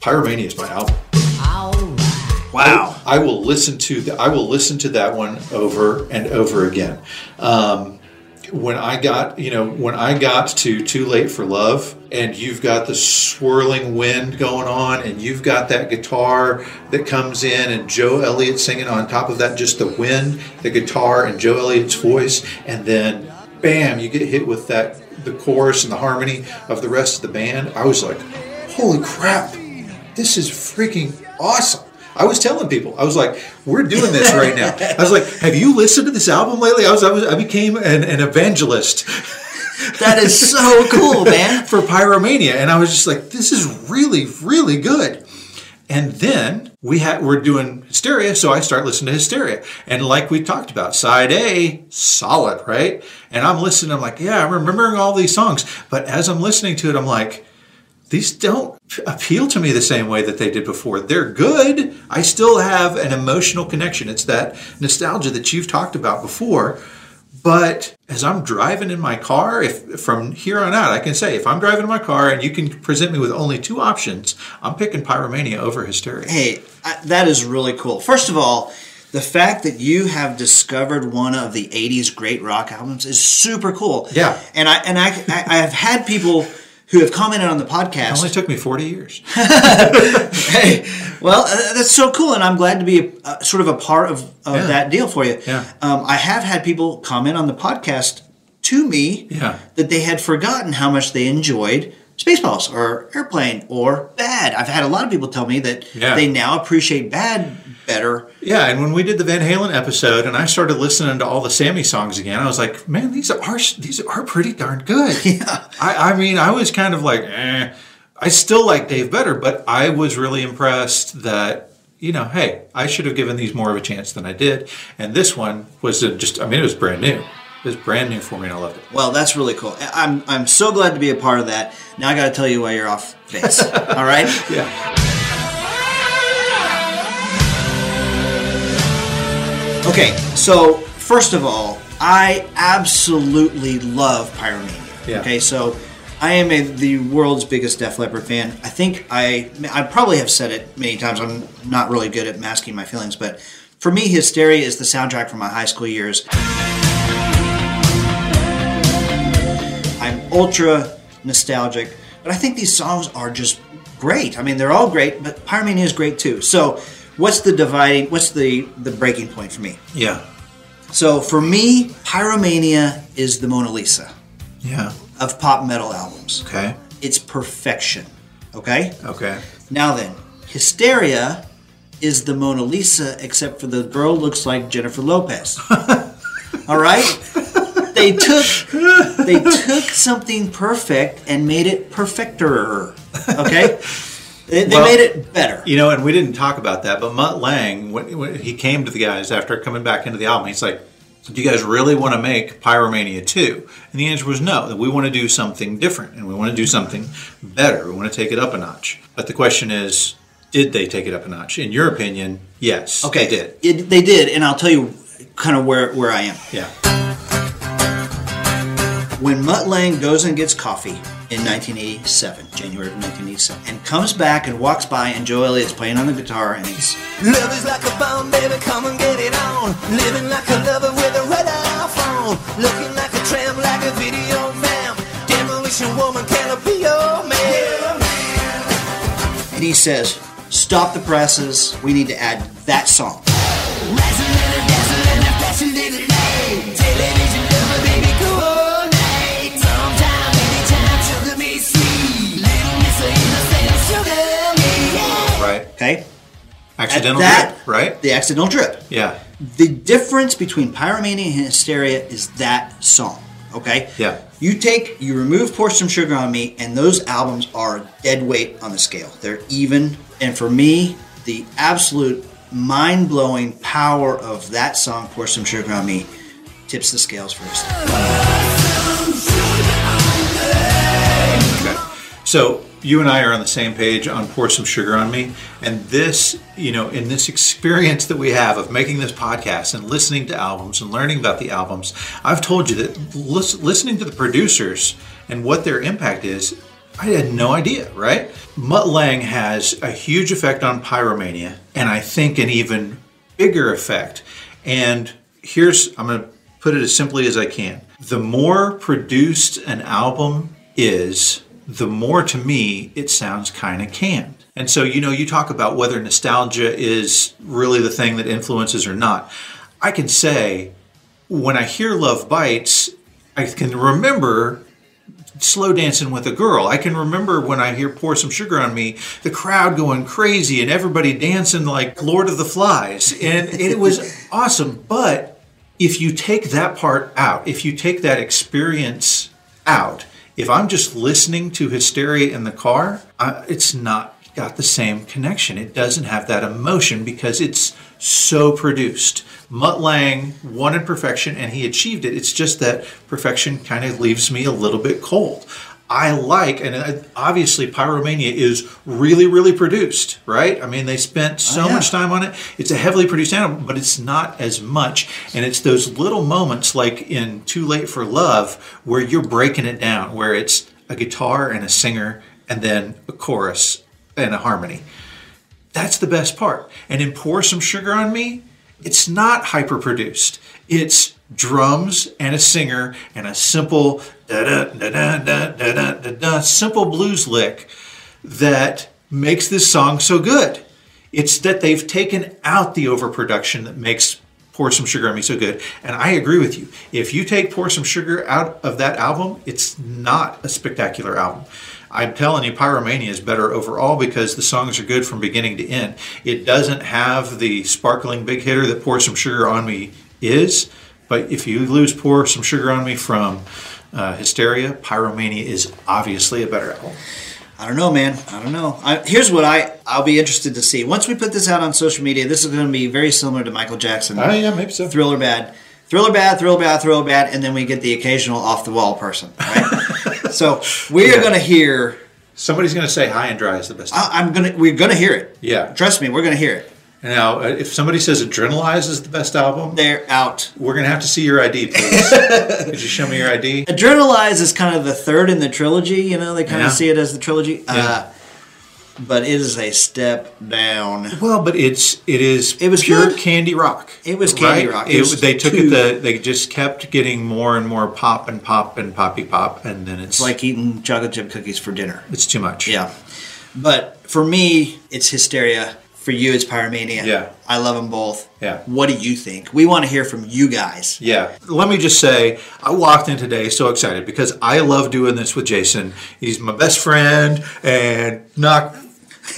[SPEAKER 2] Pyromania is my album.
[SPEAKER 3] Wow.
[SPEAKER 2] I will listen to the, I will listen to that one over and over again. Um, when I got you know when I got to Too Late for Love, and you've got the swirling wind going on, and you've got that guitar that comes in, and Joe Elliott singing on top of that, just the wind, the guitar, and Joe Elliott's voice, and then bam, you get hit with that the chorus and the harmony of the rest of the band. I was like, holy crap, this is freaking awesome. I was telling people, I was like, we're doing this right now. I was like, have you listened to this album lately? I was, I was, I became an, an evangelist
[SPEAKER 3] That is so cool, man. [LAUGHS]
[SPEAKER 2] for Pyromania, and I was just like, this is really, really good. And then we had we're doing Hysteria, so I start listening to Hysteria, and like we talked about, side A, solid, right? And I'm listening, I'm like, yeah, I'm remembering all these songs, but as I'm listening to it, I'm like, these don't appeal to me the same way that they did before. They're good. I still have an emotional connection. It's that nostalgia that you've talked about before. But as I'm driving in my car, if from here on out, I can say if I'm driving in my car and you can present me with only two options, I'm picking Pyromania over Hysteria.
[SPEAKER 3] Hey, I, that is really cool. First of all, the fact that you have discovered one of the '80s great rock albums is super cool.
[SPEAKER 2] Yeah.
[SPEAKER 3] and I and I I, I have had people who have commented on the podcast.
[SPEAKER 2] It only took me 40 years. [LAUGHS]
[SPEAKER 3] hey, well, uh, that's so cool, and I'm glad to be a, uh, sort of a part of, of
[SPEAKER 2] Yeah.
[SPEAKER 3] that deal for you.
[SPEAKER 2] Yeah.
[SPEAKER 3] Um, I have had people comment on the podcast to me
[SPEAKER 2] Yeah.
[SPEAKER 3] that they had forgotten how much they enjoyed Spaceballs or Airplane or Bad. I've had a lot of people tell me that
[SPEAKER 2] Yeah.
[SPEAKER 3] they now appreciate Bad better.
[SPEAKER 2] Yeah, and when we did the Van Halen episode, and I started listening to all the Sammy songs again, I was like, man, these are these are pretty darn good. [LAUGHS]
[SPEAKER 3] Yeah.
[SPEAKER 2] I, I mean, I was kind of like, eh. I still like Dave better, but I was really impressed that you know, hey, I should have given these more of a chance than I did, and this one was just, I mean, it was brand new. It was brand new for me, and I loved it.
[SPEAKER 3] Well, that's really cool. I'm I'm so glad to be a part of that. Now I got to tell you why you're off base. [LAUGHS] All right.
[SPEAKER 2] Yeah.
[SPEAKER 3] Okay, so first of all, I absolutely love Pyromania.
[SPEAKER 2] Yeah.
[SPEAKER 3] Okay, so I am a, the world's biggest Def Leppard fan. I think I I probably have said it many times. I'm not really good at masking my feelings, but For me, Hysteria is the soundtrack from my high school years. Ultra nostalgic, but I think these songs are just great. I mean, they're all great, but Pyromania is great too. So, what's the dividing? What's the the breaking point for me?
[SPEAKER 2] Yeah.
[SPEAKER 3] So for me, Pyromania is the Mona Lisa
[SPEAKER 2] Yeah.
[SPEAKER 3] of pop metal albums.
[SPEAKER 2] Okay.
[SPEAKER 3] It's perfection. Okay?
[SPEAKER 2] Okay.
[SPEAKER 3] Now then, Hysteria is the Mona Lisa, except for the girl looks like Jennifer Lopez. [LAUGHS] All right? They took they took something perfect and made it perfecter. Okay? They, they
[SPEAKER 2] Well,
[SPEAKER 3] made it better.
[SPEAKER 2] You know, and we didn't talk about that, but Mutt Lang, when, when he came to the guys after coming back into the album, he's like, do you guys really want to make Pyromania 2? And the answer was no, that we want to do something different and we want to do something better. We want to take it up a notch. But the question is, did they take it up a notch? In your opinion, yes,
[SPEAKER 3] Okay,
[SPEAKER 2] they did.
[SPEAKER 3] It, they did, and I'll tell you kind of where, where I am.
[SPEAKER 2] Yeah.
[SPEAKER 3] When Mutt Lang goes and gets coffee in 1987, January of 1987, and comes back and walks by, and Joe Elliott's playing on the guitar, and he's
[SPEAKER 4] Love is like a bomb, baby, come and get it on. Living like a lover with a red iPhone. Looking like a tramp, like a video man. Demolition woman, can I be your man?
[SPEAKER 3] and he says, "Stop the presses. We need to add that song." Okay,
[SPEAKER 2] Accidental
[SPEAKER 3] that,
[SPEAKER 2] drip, right?
[SPEAKER 3] The accidental drip.
[SPEAKER 2] Yeah.
[SPEAKER 3] The difference between Pyromania and Hysteria is that song. Okay.
[SPEAKER 2] Yeah.
[SPEAKER 3] You take, you remove Pour Some Sugar on Me, and those albums are dead weight on the scale. They're even. And for me, the absolute mind blowing power of that song, Pour Some Sugar on Me, tips the scales first.
[SPEAKER 2] Okay. So you and I are on the same page on Pour Some Sugar on Me. And this, you know, in this experience that we have of making this podcast and listening to albums and learning about the albums, I've told you that lis- listening to the producers and what their impact is, I had no idea, right? Mutt Lang has a huge effect on Pyromania, and I think an even bigger effect. And here's, I'm going to put it as simply as I can. The more produced an album is, the more to me it sounds kind of canned. And so, you know, you talk about whether nostalgia is really the thing that influences or not. I can say when I hear Love Bites, I can remember slow dancing with a girl. I can remember when I hear Pour Some Sugar on Me, the crowd going crazy and everybody dancing like Lord of the Flies. And it was [LAUGHS] awesome. But if you take that part out, if you take that experience out, if I'm just listening to Hysteria in the car, I, it's not got the same connection. It doesn't have that emotion because it's so produced. Mutt Lang wanted perfection and he achieved it. It's just that perfection kind of leaves me a little bit cold. I like, and obviously Pyromania is really, really produced, right? I mean, they spent so
[SPEAKER 3] Oh, yeah.
[SPEAKER 2] much time on it. It's a heavily produced album, but it's not as much. And it's those little moments like in Too Late for Love where you're breaking it down, where it's a guitar and a singer and then a chorus and a harmony. That's the best part. And in Pour Some Sugar on Me, it's not hyper produced. It's drums and a singer and a simple simple blues lick that makes this song so good. It's that they've taken out the overproduction that makes Pour Some Sugar on Me so good. And I agree with you. If you take Pour Some Sugar out of that album, it's not a spectacular album. I'm telling you, Pyromania is better overall because the songs are good from beginning to end. It doesn't have the sparkling big hitter that Pour Some Sugar on Me is, but if you lose Pour Some Sugar on Me from uh, Hysteria, Pyromania is obviously a better album.
[SPEAKER 3] I don't know, man. I don't know. I, here's what I I'll be interested to see once we put this out on social media. This is going to be very similar to Michael Jackson.
[SPEAKER 2] Oh, yeah, maybe so.
[SPEAKER 3] Thriller bad, thriller bad, thriller bad, thriller bad, and then we get the occasional off the wall person. Right. [LAUGHS] so we are going to hear.
[SPEAKER 2] Somebody's going to say High and Dry is the best.
[SPEAKER 3] I, I'm gonna. We're going to hear it.
[SPEAKER 2] Yeah.
[SPEAKER 3] Trust me, we're going to hear it.
[SPEAKER 2] Now, uh, if somebody says Adrenalize is the best album,
[SPEAKER 3] They're out.
[SPEAKER 2] we're going to have to see your ID, please. [LAUGHS] Could you show me your ID?
[SPEAKER 3] Adrenalize is kind of the third in the trilogy. You know, they kind
[SPEAKER 2] Yeah.
[SPEAKER 3] of see it as the trilogy. Uh, but it is a step down.
[SPEAKER 2] Well, but it's it is
[SPEAKER 3] It was
[SPEAKER 2] pure
[SPEAKER 3] good.
[SPEAKER 2] candy rock.
[SPEAKER 3] It was candy
[SPEAKER 2] right?
[SPEAKER 3] rock. It
[SPEAKER 2] It, they took
[SPEAKER 3] too-
[SPEAKER 2] it the they just kept getting more and more pop and pop and poppy pop, and then it's
[SPEAKER 3] It's like eating chocolate chip cookies for dinner.
[SPEAKER 2] it's too much.
[SPEAKER 3] Yeah. But for me, it's hysteria. For you, it's pyromania.
[SPEAKER 2] Yeah.
[SPEAKER 3] I love them both.
[SPEAKER 2] Yeah.
[SPEAKER 3] What do you think? We want to hear from you guys.
[SPEAKER 2] Yeah. Let me just say, I walked in today so excited because I love doing this with Jason. He's my best friend and knock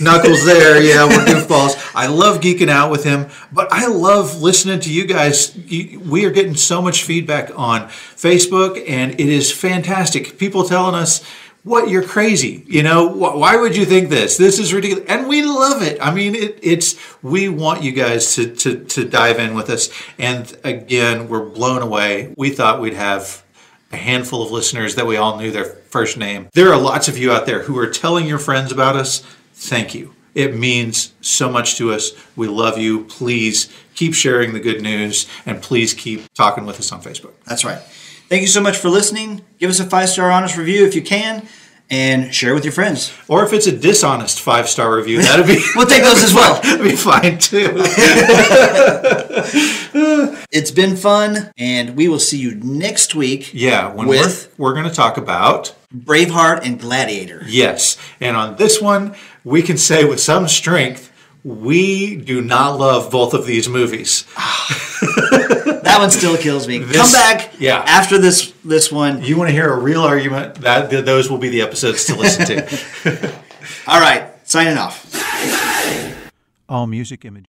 [SPEAKER 2] knuckles there. [LAUGHS] Yeah, we're goofballs. I love geeking out with him, but I love listening to you guys. We are getting so much feedback on Facebook, and it is fantastic. People telling us. What you're crazy, you know? Why would you think this? This is ridiculous, and we love it. I mean, it, it's we want you guys to, to to dive in with us. And again, we're blown away. We thought we'd have a handful of listeners that we all knew their first name. There are lots of you out there who are telling your friends about us. Thank you. It means so much to us. We love you. Please keep sharing the good news and please keep talking with us on Facebook.
[SPEAKER 3] That's right. Thank you so much for listening. Give us a five star honest review if you can, and share with your friends.
[SPEAKER 2] Or if it's a dishonest five star review, that'd be [LAUGHS]
[SPEAKER 3] We'll take those as well. [LAUGHS]
[SPEAKER 2] that'd be fine too. [LAUGHS]
[SPEAKER 3] It's been fun, and we will see you next week.
[SPEAKER 2] Yeah, when
[SPEAKER 3] with
[SPEAKER 2] we're we're going to talk about
[SPEAKER 3] Braveheart and Gladiator.
[SPEAKER 2] yes, and on this one we can say with some strength we do not love both of these movies. Ah.
[SPEAKER 3] That one still kills me.
[SPEAKER 2] This-
[SPEAKER 3] Come back
[SPEAKER 2] yeah.
[SPEAKER 3] after this this one.
[SPEAKER 2] You want to hear a real argument? That th- those will be the episodes to listen to. [LAUGHS]
[SPEAKER 3] All right, signing off.
[SPEAKER 8] All music image.